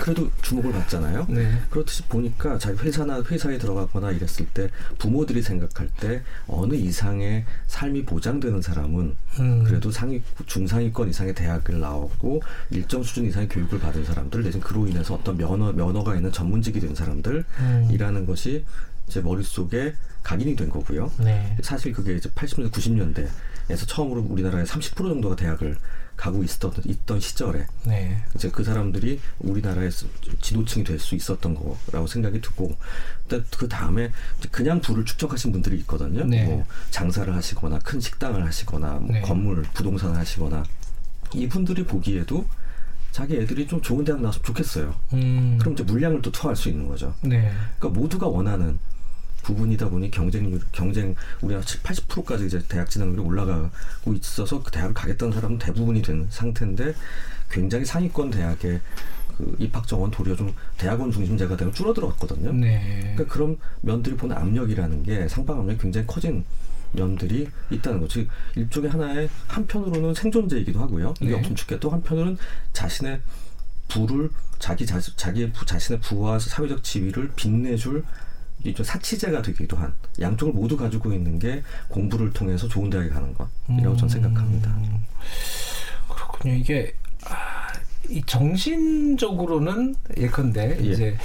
그래도 주목을 받잖아요. 네. 그렇듯이 보니까 자기 회사나 회사에 들어가거나 이랬을 때 부모들이 생각할 때 어느 이상의 삶이 보장되는 사람은 음. 그래도 상위 중상위권 이상의 대학을 나오고 일정 수준 이상의 교육을 받은 사람들 내지는 그로 인해서 어떤 면허 면허가 있는 전문직이 된 사람들이라는 음. 것이 제 머릿속에 각인이 된 거고요. 네. 사실 그게 이제 80년대 90년대에서 처음으로 우리나라의 30% 정도가 대학을 가고 있었던 있던 시절에 네. 이제 그 사람들이 우리나라의 지도층이 될 수 있었던 거라고 생각이 들고 그 다음에 그냥 부를 축적하신 분들이 있거든요. 네. 뭐 장사를 하시거나 큰 식당을 하시거나 뭐 네. 건물 부동산을 하시거나 이분들이 보기에도 자기 애들이 좀 좋은 대학 나왔으면 좋겠어요. 음. 그럼 이제 물량을 또 투하할 수 있는 거죠. 네. 그러니까 모두가 원하는 부분이다 보니 경쟁률 경쟁 우리가 7, 80%까지 이제 대학 진학률이 올라가고 있어서 그 대학을 가겠다는 사람은 대부분이 된 상태인데 굉장히 상위권 대학의 그 입학 정원 도리어 좀 대학원 중심제가 되면 줄어들었거든요. 네. 그러니까 그런 면들이 보는 압력이라는 게 상방 압력이 굉장히 커진 면들이 있다는 거죠. 즉, 일종의 하나의 한편으로는 생존제이기도 하고요. 이게 네. 죽게 또 한편으로는 자신의 부를 자기 자, 자기의 부, 자신의 부와 사회적 지위를 빛내줄 이좀 사치제가 되기도 한 양쪽을 모두 가지고 있는 게 공부를 통해서 좋은 대학에 가는 것이라고 저는 생각합니다. 음, 그렇군요. 이게 아, 이 정신적으로는 예컨대 예. 이제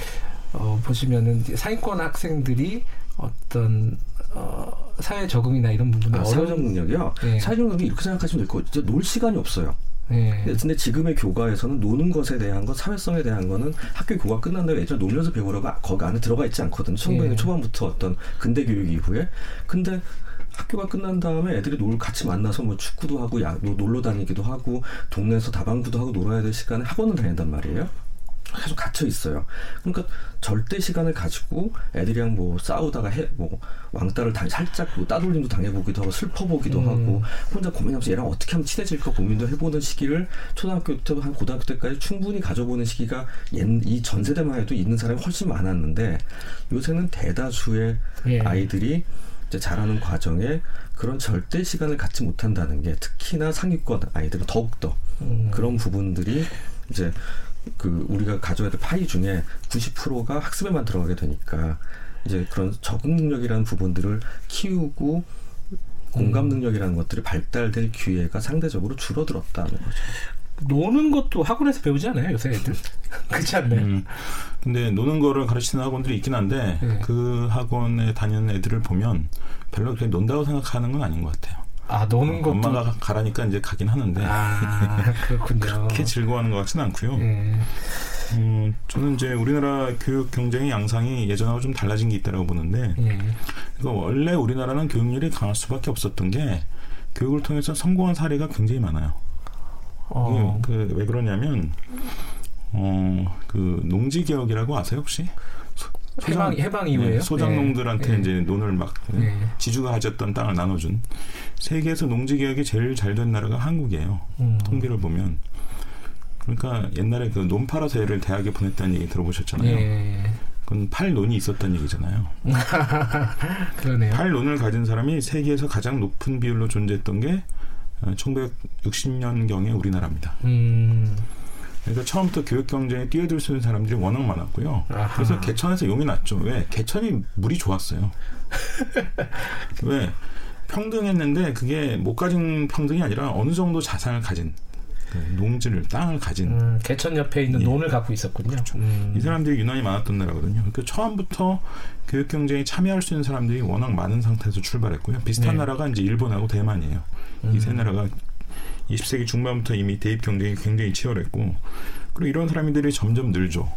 어, 보시면은 상위권 학생들이 어떤 어, 사회 적응이나 이런 부분에 아, 사회적 어려운 능력이요. 네. 사회적 능력이 이렇게 생각하시면 될 거예요. 놀 시간이 없어요. 네. 근데 지금의 교과에서는 노는 것에 대한 것, 사회성에 대한 거는 학교 교과 끝난 다음에 예전에 놀면서 아- 거기 안에 들어가 있지 않거든요. 1900년 예. 초반부터 어떤 근대 교육 이후에. 근데 학교가 끝난 다음에 애들이 놀 같이 만나서 뭐 축구도 하고 야, 노- 놀러 다니기도 하고 동네에서 다방구도 하고 놀아야 될 시간에 학원을 다닌단 말이에요. 계속 갇혀 있어요. 그러니까 절대 시간을 가지고 애들이랑 뭐 싸우다가 해, 뭐 왕따를 다, 살짝 뭐 따돌림도 당해보기도 하고 슬퍼보기도 음. 하고 혼자 고민하면서 얘랑 어떻게 하면 친해질까 고민도 해보는 시기를 초등학교 때부터 한 고등학교 때까지 충분히 가져보는 시기가 이 전 세대만 해도 있는 사람이 훨씬 많았는데 요새는 대다수의 예. 아이들이 이제 자라는 과정에 그런 절대 시간을 갖지 못한다는 게 특히나 상위권 아이들은 더욱더 음. 그런 부분들이 이제 그 우리가 가져야 될 파이 중에 90%가 학습에만 들어가게 되니까 이제 그런 적응 능력이라는 부분들을 키우고 공감 능력이라는 것들이 발달될 기회가 상대적으로 줄어들었다는 거죠. 노는 것도 학원에서 배우지 않아요 요새 애들 그렇지 않나요? 음. 근데 노는 거를 가르치는 학원들이 있긴 한데 네. 그 학원에 다니는 애들을 보면 별로 그렇게 논다고 생각하는 건 아닌 것 같아요. 아 노는 것도 엄마가 가라니까 이제 가긴 하는데 아. 그렇게 즐거워하는 것 같지는 않고요. 예. 음, 저는 이제 우리나라 교육 경쟁의 양상이 예전하고 좀 달라진 게 있다고 보는데 예. 그 원래 우리나라는 교육률이 강할 수밖에 없었던 게 교육을 통해서 성공한 사례가 굉장히 많아요. 어. 그왜 그러냐면 어 그 농지 개혁이라고 아세요 혹시? 해방 해방 이후에요. 네, 소장농들한테 네. 이제 논을 막 네. 지주가 가졌던 땅을 나눠준 세계에서 농지 개혁이 제일 잘 된 나라가 한국이에요. 음. 통계를 보면 그러니까 옛날에 그 논 팔아서 애를 대학에 보냈다는 얘기 들어보셨잖아요. 예. 그건 팔 논이 있었다는 얘기잖아요. 그러네요. 팔 논을 가진 사람이 세계에서 가장 높은 비율로 존재했던 게 1960년경에 우리나라입니다. 음. 그러니까 처음부터 교육 경쟁에 뛰어들 수 있는 사람들이 워낙 많았고요. 아하. 그래서 개천에서 용이 났죠. 왜? 개천이 물이 좋았어요. 왜? 평등했는데 그게 못 가진 평등이 아니라 어느 정도 자산을 가진 그 농지를 땅을 가진 음, 개천 옆에 있는 예. 논을 갖고 있었군요. 그렇죠. 음. 이 사람들이 유난히 많았던 나라거든요. 그러니까 처음부터 교육 경쟁에 참여할 수 있는 사람들이 워낙 많은 상태에서 출발했고요. 비슷한 네. 나라가 이제 일본하고 대만이에요. 이세 나라가 20세기 중반부터 이미 대입 경쟁이 굉장히 치열했고 그리고 이런 사람들이 점점 늘죠.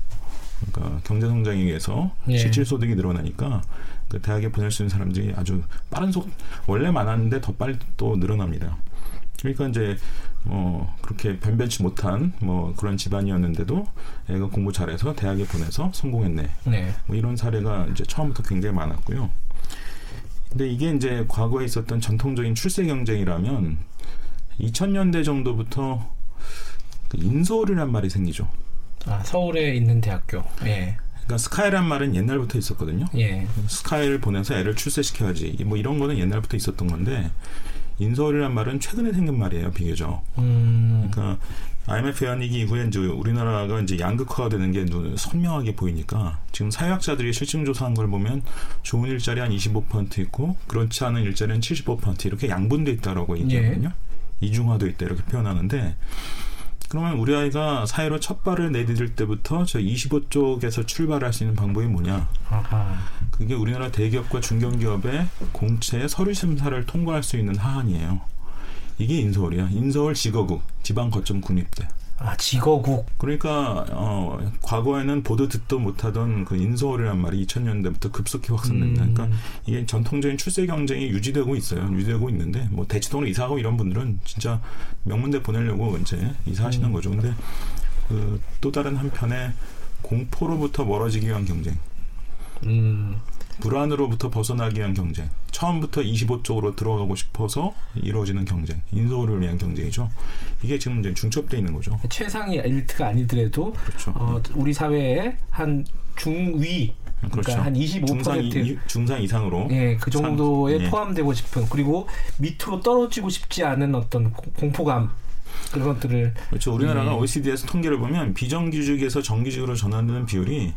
그러니까 경제 성장에 의해서 예. 실질 소득이 늘어나니까 그 대학에 보낼 수 있는 사람들이 아주 빠른 속 원래 많았는데 더 빨리 또 늘어납니다. 그러니까 이제 뭐 그렇게 변변치 못한 뭐 그런 집안이었는데도 애가 공부 잘해서 대학에 보내서 성공했네. 네. 뭐 이런 사례가 이제 처음부터 굉장히 많았고요. 근데 이게 이제 과거에 있었던 전통적인 출세 경쟁이라면 2000년대 정도부터 그 인서울이란 말이 생기죠. 아, 서울에 있는 대학교. 예. 그러니까 스카이란 말은 옛날부터 있었거든요. 예. 스카이를 보내서 애를 출세시켜야지. 뭐 이런 거는 옛날부터 있었던 건데 인서울이란 말은 최근에 생긴 말이에요, 비교적. 음. 그러니까 IMF 외환위기 이후에 이제 우리나라가 이제 양극화가 되는 게 눈- 선명하게 보이니까 지금 사회학자들이 실증 조사한 걸 보면 좋은 일자리 한 25% 있고 그렇지 않은 일자리는 75% 이렇게 양분돼 있다라고 얘기하거든요. 이중화돼 있다 이렇게 표현하는데 그러면 우리 아이가 사회로 첫 발을 내디딜 때부터 저 25쪽에서 출발할 수 있는 방법이 뭐냐? 아하. 그게 우리나라 대기업과 중견기업의 공채 서류 심사를 통과할 수 있는 하한이에요. 이게 인서울이야. 인서울 직어국 지방 거점 국립대. 아, 직어국. 그러니까 어, 과거에는 보도 듣도 못하던 그 인서울이란 말이 2000년대부터 급속히 확산됩니다. 음. 그러니까 이게 전통적인 출세 경쟁이 유지되고 있어요. 유지되고 있는데 뭐 대치동으로 이사하고 이런 분들은 진짜 명문대 보내려고 이제 이사하시는 음. 거죠. 근데 그 또 다른 한편에 공포로부터 멀어지기 위한 경쟁. 음. 불안으로부터 벗어나기 위한 경쟁. 처음부터 25쪽으로 들어가고 싶어서 이루어지는 경쟁. 인서울을 위한 경쟁이죠. 이게 지금 이제 중첩돼 있는 거죠. 최상위 엘리트가 아니더라도 그렇죠. 어, 우리 사회에 한 중위 그러니까 그렇죠. 한25% 중상, 이, 중상 이상으로. 예, 그 정도에 상- 예. 포함되고 싶은 그리고 밑으로 떨어지고 싶지 않은 어떤 고- 공포감 그런 것들을 그렇죠. 우리나라가 예. OECD에서 통계를 보면 비정규직에서 정규직으로 전환되는 비율이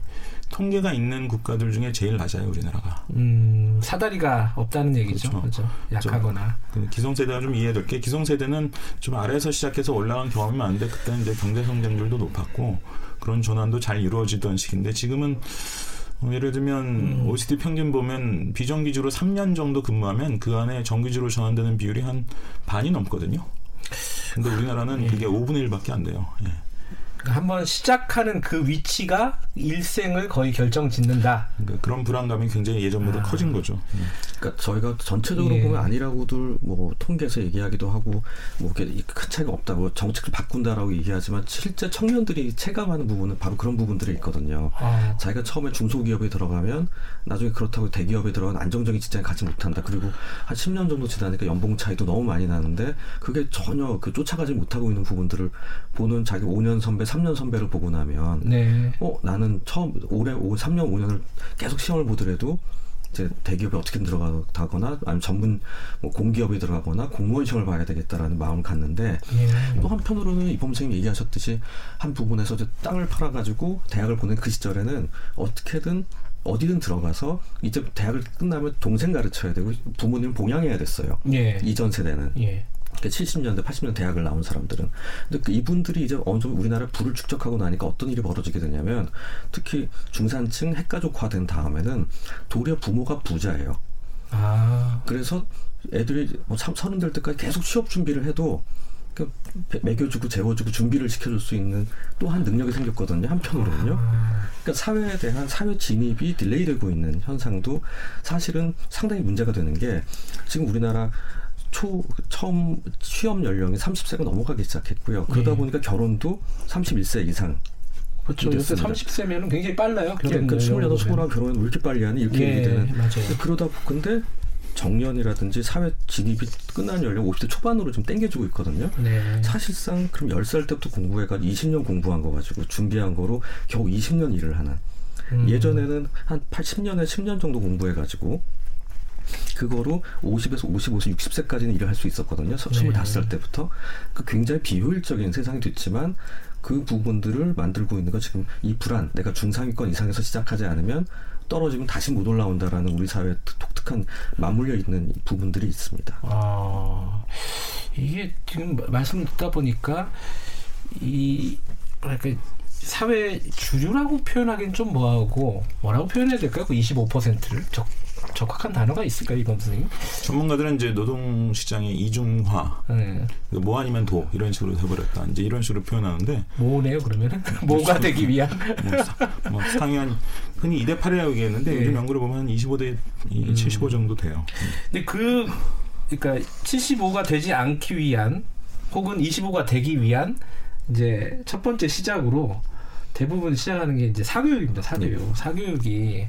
통계가 있는 국가들 중에 제일 낮아요. 우리나라가. 음, 사다리가 없다는 얘기죠. 그렇죠. 그렇죠. 약하거나. 그 기성세대가 좀 이해될 게 기성세대는 좀 아래에서 시작해서 올라간 경험이 많은데 그때는 이제 경제 성장률도 높았고 그런 전환도 잘 이루어지던 시기인데 지금은 어, 예를 들면 음. OECD 평균 보면 비정규직으로 3년 정도 근무하면 그 안에 정규직으로 전환되는 비율이 한 반이 넘거든요. 근데 우리나라는 예. 그게 5분의 1밖에 안 돼요. 예. 한번 시작하는 그 위치가 일생을 거의 결정짓는다. 그러니까 그런 불안감이 굉장히 예전보다 아. 커진 거죠. 예. 그러니까 저희가 전체적으로 예. 보면 아니라고들 뭐 통계에서 얘기하기도 하고 뭐 이렇게 큰 차이가 없다고 정책을 바꾼다라고 얘기하지만 실제 청년들이 체감하는 부분은 바로 그런 부분들이 있거든요. 아, 자기가 처음에 중소기업에 들어가면 나중에 그렇다고 대기업에 들어가면 안정적인 직장에 가지 못한다. 그리고 한 10년 정도 지나니까 연봉 차이도 너무 많이 나는데 그게 전혀 그 쫓아가지 못하고 있는 부분들을 보는 자기 5년 선배, 3년 선배를 보고 나면 네. 어 나는 처음 올해 5, 3년 5년을 계속 시험을 보더라도 이제 대기업에 어떻게 들어가거나 아니면 전문 뭐 공기업에 들어가거나 공무원 시험을 봐야 되겠다라는 마음을 갖는데 예. 또 한편으로는 이범 선생님 얘기하셨듯이 한 부분에서 이제 땅을 팔아가지고 대학을 보낸 그 시절에는 어떻게든 어디든 들어가서 이제 대학을 끝나면 동생 가르쳐야 되고 부모님 봉양해야 됐어요. 예. 이전 세대는 예. 70년대, 80년 대학을 나온 사람들은. 근데 그 이분들이 이제 어느 정도 우리나라 불을 축적하고 나니까 어떤 일이 벌어지게 되냐면 특히 중산층 핵가족화된 다음에는 도리어 부모가 부자예요. 아. 그래서 애들이 뭐 참- 서른 될 때까지 계속 취업 준비를 해도 그 배- 먹여주고 재워주고 준비를 시켜줄 수 있는 또한 능력이 생겼거든요. 한편으로는요. 아. 그러니까 사회에 대한 사회 진입이 딜레이되고 있는 현상도 사실은 상당히 문제가 되는 게 지금 우리나라 초 처음 취업 연령이 30세가 넘어가기 시작했고요. 그러다 네. 보니까 결혼도 31세 이상 그렇죠. 요새 됐습니다. 30세면은 굉장히 빨라요. 예, 결혼 그 28, 연령은. 29랑 결혼은 왜 이렇게 빨리 하니? 이렇게 예, 얘기되는. 맞아요. 그러다 보- 근데 정년이라든지 사회 진입이 끝난 연령 50대 초반으로 좀 땡겨주고 있거든요. 네. 사실상 그럼 10살 때부터 공부해가지고 20년 공부한 거 가지고 준비한 거로 겨우 20년 일을 하는 음. 예전에는 한 80년에 10년 정도 공부해가지고 그거로 50에서 55세, 60세까지는 일을 할 수 있었거든요. 서- 네. 25살 때부터. 그 굉장히 비효율적인 세상이 됐지만 그 부분들을 만들고 있는 건 지금 이 불안, 내가 중상위권 이상에서 시작하지 않으면 떨어지면 다시 못 올라온다라는 우리 사회의 독특한 맞물려 있는 부분들이 있습니다. 아, 이게 지금 말씀 듣다 보니까 이 뭐랄까 사회 주류라고 표현하기는 좀 뭐하고 뭐라고 표현해야 될까요? 그 25%를 적 적확한 단어가 있을까요, 이번 선생님? 전문가들은 이제 노동 시장의 이중화, 네. 뭐 아니면 도 이런 식으로 해버렸다. 이제 이런 식으로 표현하는데 뭐네요, 그러면은 뭐가 되기 위한? 뭐, 사- 뭐 상위한 흔히 2대 8이라고 얘기했는데 예. 요즘 연구를 보면 25대 음. 75 정도 돼요. 근데 그 그러니까 75가 되지 않기 위한 혹은 25가 되기 위한 이제 첫 번째 시작으로 대부분 시작하는 게 이제 사교육입니다. 사교육. 사교육이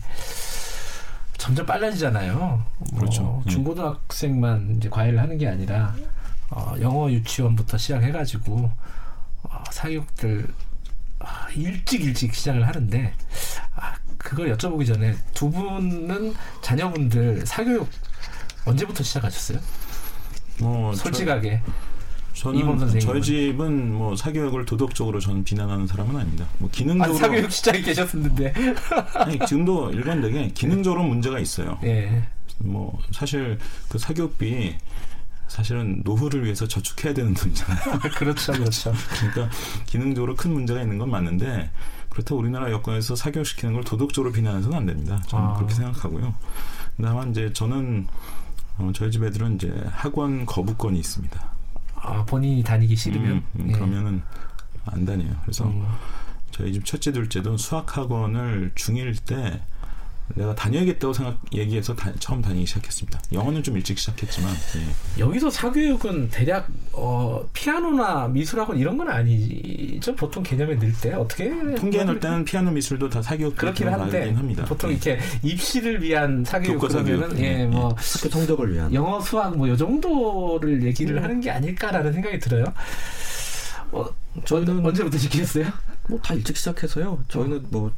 점점 빨라지잖아요. 그렇죠. 뭐 예. 중고등학생만 이제 과외를 하는 게 아니라 어, 영어 유치원부터 시작해가지고 어, 사교육들 아, 일찍 일찍 시작을 하는데 아, 그걸 여쭤보기 전에 두 분은 자녀분들 사교육 언제부터 시작하셨어요? 뭐 솔직하게 저, 저는? 저희 집은 뭐 사교육을 도덕적으로 저는 비난하는 사람은 아닙니다. 뭐 아, 기능적으로 사교육 시작이 계셨었는데 아니, 지금도 일관되게 기능적으로 문제가 있어요. 예. 뭐 사실 그 사교육비 사실은 노후를 위해서 저축해야 되는 돈이잖아요. 그렇죠 그렇죠 그러니까 기능적으로 큰 문제가 있는 건 맞는데 그렇다고 우리나라 여건에서 사교육시키는 걸 도덕적으로 비난해서는 안 됩니다. 저는 아. 그렇게 생각하고요. 다만 이제 저는 어, 저희 집 애들은 이제 학원 거부권이 있습니다. 아 본인이 다니기 싫으면 음, 음, 예. 그러면은 안 다녀요. 그래서 음. 저희 집 첫째 둘째도 수학 학원을 중1 때 내가 다녀야겠다고 생각 얘기해서 다- 처음 다니기 시작했습니다. 영어는 좀 일찍 시작했지만 예. 여기서 사교육은 대략 어, 피아노나 미술학원 이런 건 아니죠 보통 개념에 넣을 때 어떻게 통계에 넣을 때는 피아노 미술도 다 사교육 그렇긴 한데 합니다. 보통 예. 이렇게 입시를 위한 사교육. 그러면은 예, 예, 뭐 학교 성적을 위한. 영어, 수학 뭐 요 정도를 얘기를 음. 하는 게 아닐까라는 생각이 들어요. 어, 저희는 언제부터 시키셨어요? 뭐 다 일찍 시작해서요. 저희는 뭐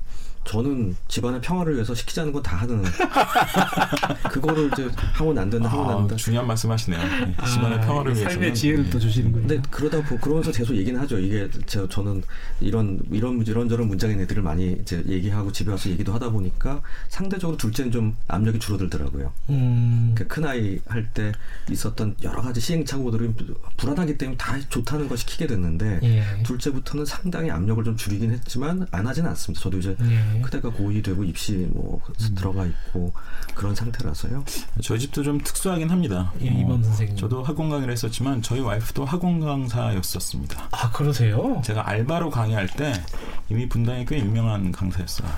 저는 집안의 평화를 위해서 시키자는 건 다 하는. 그거를 이제 하면 안 된다, 하면 안 아, 된다. 중요한 말씀하시네요. 예. 집안의 아, 평화를 이게 위해서 삶의 지혜를 또 주시는군요. 근데 그러다 보 그러면서 계속 얘기는 하죠. 이게 저, 저는 이런 이런 이런 저런 문장인 애들을 많이 이제 얘기하고 집에 와서 얘기도 하다 보니까 상대적으로 둘째는 좀 압력이 줄어들더라고요. 음, 그큰 아이 할 때 있었던 여러 가지 시행착오들이 불안하기 때문에 다 좋다는 걸 시키게 됐는데 예. 둘째부터는 상당히 압력을 좀 줄이긴 했지만 안 하진 않습니다. 저도 이제 예. 그대가 고2 되고 입시 뭐 음. 들어가 있고 그런 상태라서요. 저희 집도 좀 특수하긴 합니다. 예, 이범 선생님. 저도 학원 강의를 했었지만 저희 와이프도 학원 강사였었습니다. 아 그러세요? 제가 알바로 강의할 때 이미 분당에 꽤 유명한 강사였어요.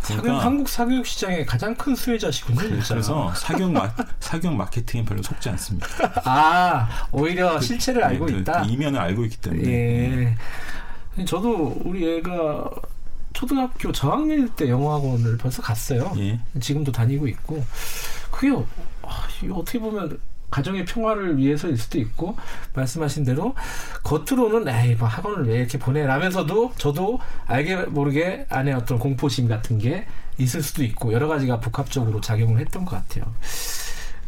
사교육, 그러니까 한국 사교육 시장의 가장 큰 수혜자시군요. 그래서 사교육 마, 사교육 마케팅에 별로 속지 않습니다. 아 오히려 실체를 네, 알고 그, 있다. 그 이면을 알고 있기 때문에. 예. 저도 우리 애가 초등학교 저학년일 때 영어학원을 벌써 갔어요. 예. 지금도 다니고 있고 그게 어, 아, 어떻게 보면 가정의 평화를 위해서일 수도 있고 말씀하신 대로 겉으로는 에이 뭐 학원을 왜 이렇게 보내라면서도 저도 알게 모르게 안에 어떤 공포심 같은 게 있을 수도 있고 여러 가지가 복합적으로 작용을 했던 것 같아요.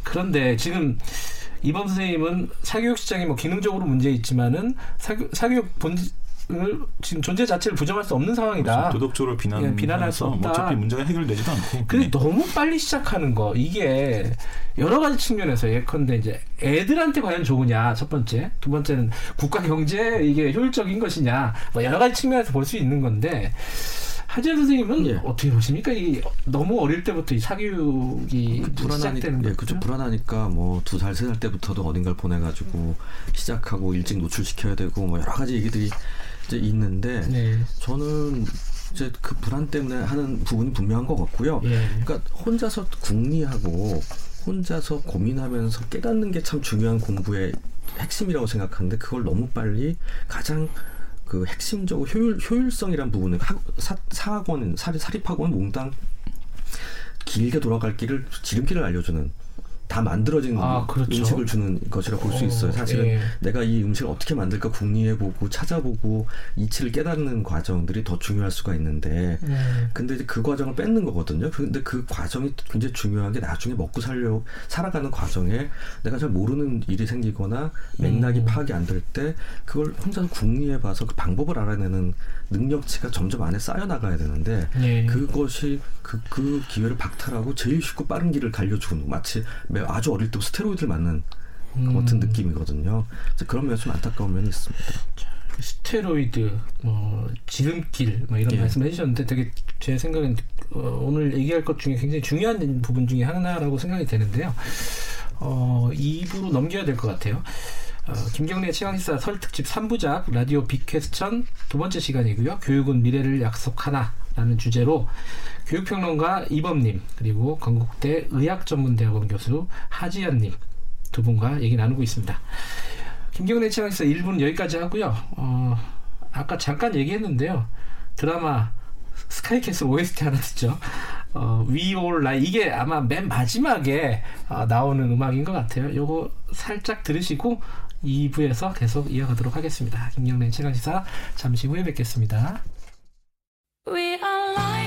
그런데 지금 이범 선생님은 사교육 시장이 뭐 기능적으로 문제 있지만은 사교, 사교육 본을 지금 존재 자체를 부정할 수 없는 상황이다. 도덕적으로 비난, 예, 비난할 수뭐 없다. 어차피 문제가 해결되지도 않고. 근데 예. 너무 빨리 시작하는 거 이게 여러 가지 측면에서 예컨대 이제 애들한테 과연 좋으냐 첫 번째 두 번째는 국가 경제 이게 효율적인 것이냐 뭐 여러 가지 측면에서 볼 수 있는 건데 하지원 선생님은 예. 어떻게 보십니까 이 너무 어릴 때부터 이 사교육이 불안하니까, 시작되는 예, 거 그죠. 불안하니까 뭐 두 살, 세 살 때부터도 어딘가를 보내가지고 시작하고 일찍 노출시켜야 되고 뭐 여러 가지 얘기들이 이제 있는데 네. 저는 이제 그 불안 때문에 하는 부분이 분명한 것 같고요. 예. 그러니까 혼자서 궁리하고 혼자서 고민하면서 깨닫는 게 참 중요한 공부의 핵심이라고 생각하는데 그걸 너무 빨리 가장 그 핵심적으로 효율 효율성이란 부분을 사, 사학원 사립 사립학원 몽땅 길게 돌아갈 길을 지름길을 알려주는 다 만들어진 아, 그렇죠. 음식을 주는 것이라 볼수 어, 있어요. 사실은 예. 내가 이 음식을 어떻게 만들까 궁리해보고 찾아보고 이치를 깨닫는 과정들이 더 중요할 수가 있는데 음. 근데 이제 그 과정을 뺏는 거거든요. 근데 그 과정이 굉장히 중요한 게 나중에 먹고 살려 살아가는 과정에 내가 잘 모르는 일이 생기거나 맥락이 음. 파악이 안 될 때 그걸 혼자서 궁리해 봐서 그 방법을 알아내는 능력치가 점점 안에 쌓여 나가야 되는데 예. 그것이 그, 그 기회를 박탈하고 제일 쉽고 빠른 길을 갈려주는 마치 매- 아주 어릴 때 스테로이드를 맞는 그 같은 음. 느낌이거든요. 그래서 그런 면에서 좀 안타까운 면이 있습니다. 스테로이드, 뭐 지름길, 뭐 이런 예. 말씀 해 주셨는데 되게 제 생각엔 어, 오늘 얘기할 것 중에 굉장히 중요한 부분 중에 하나라고 생각이 되는데요. 어, 2부로 넘겨야 될 것 같아요. 어, 김경래 최강시사 설 특집 3부작 라디오 빅퀘스천 두 번째 시간이고요. 교육은 미래를 약속하나 라는 주제로 교육평론가 이범님 그리고 건국대 의학전문대학원 교수 하지연님 두 분과 얘기 나누고 있습니다. 김경래 채널에서 1부는 여기까지 하고요. 어, 아까 잠깐 얘기했는데요. 드라마 스카이캐슬 OST 하나 듣죠. 어, We All Lie 이게 아마 맨 마지막에 어, 나오는 음악인 것 같아요. 요거 살짝 들으시고 2부에서 계속 이어가도록 하겠습니다. 김경래 채널시사 잠시 후에 뵙겠습니다. We are lying.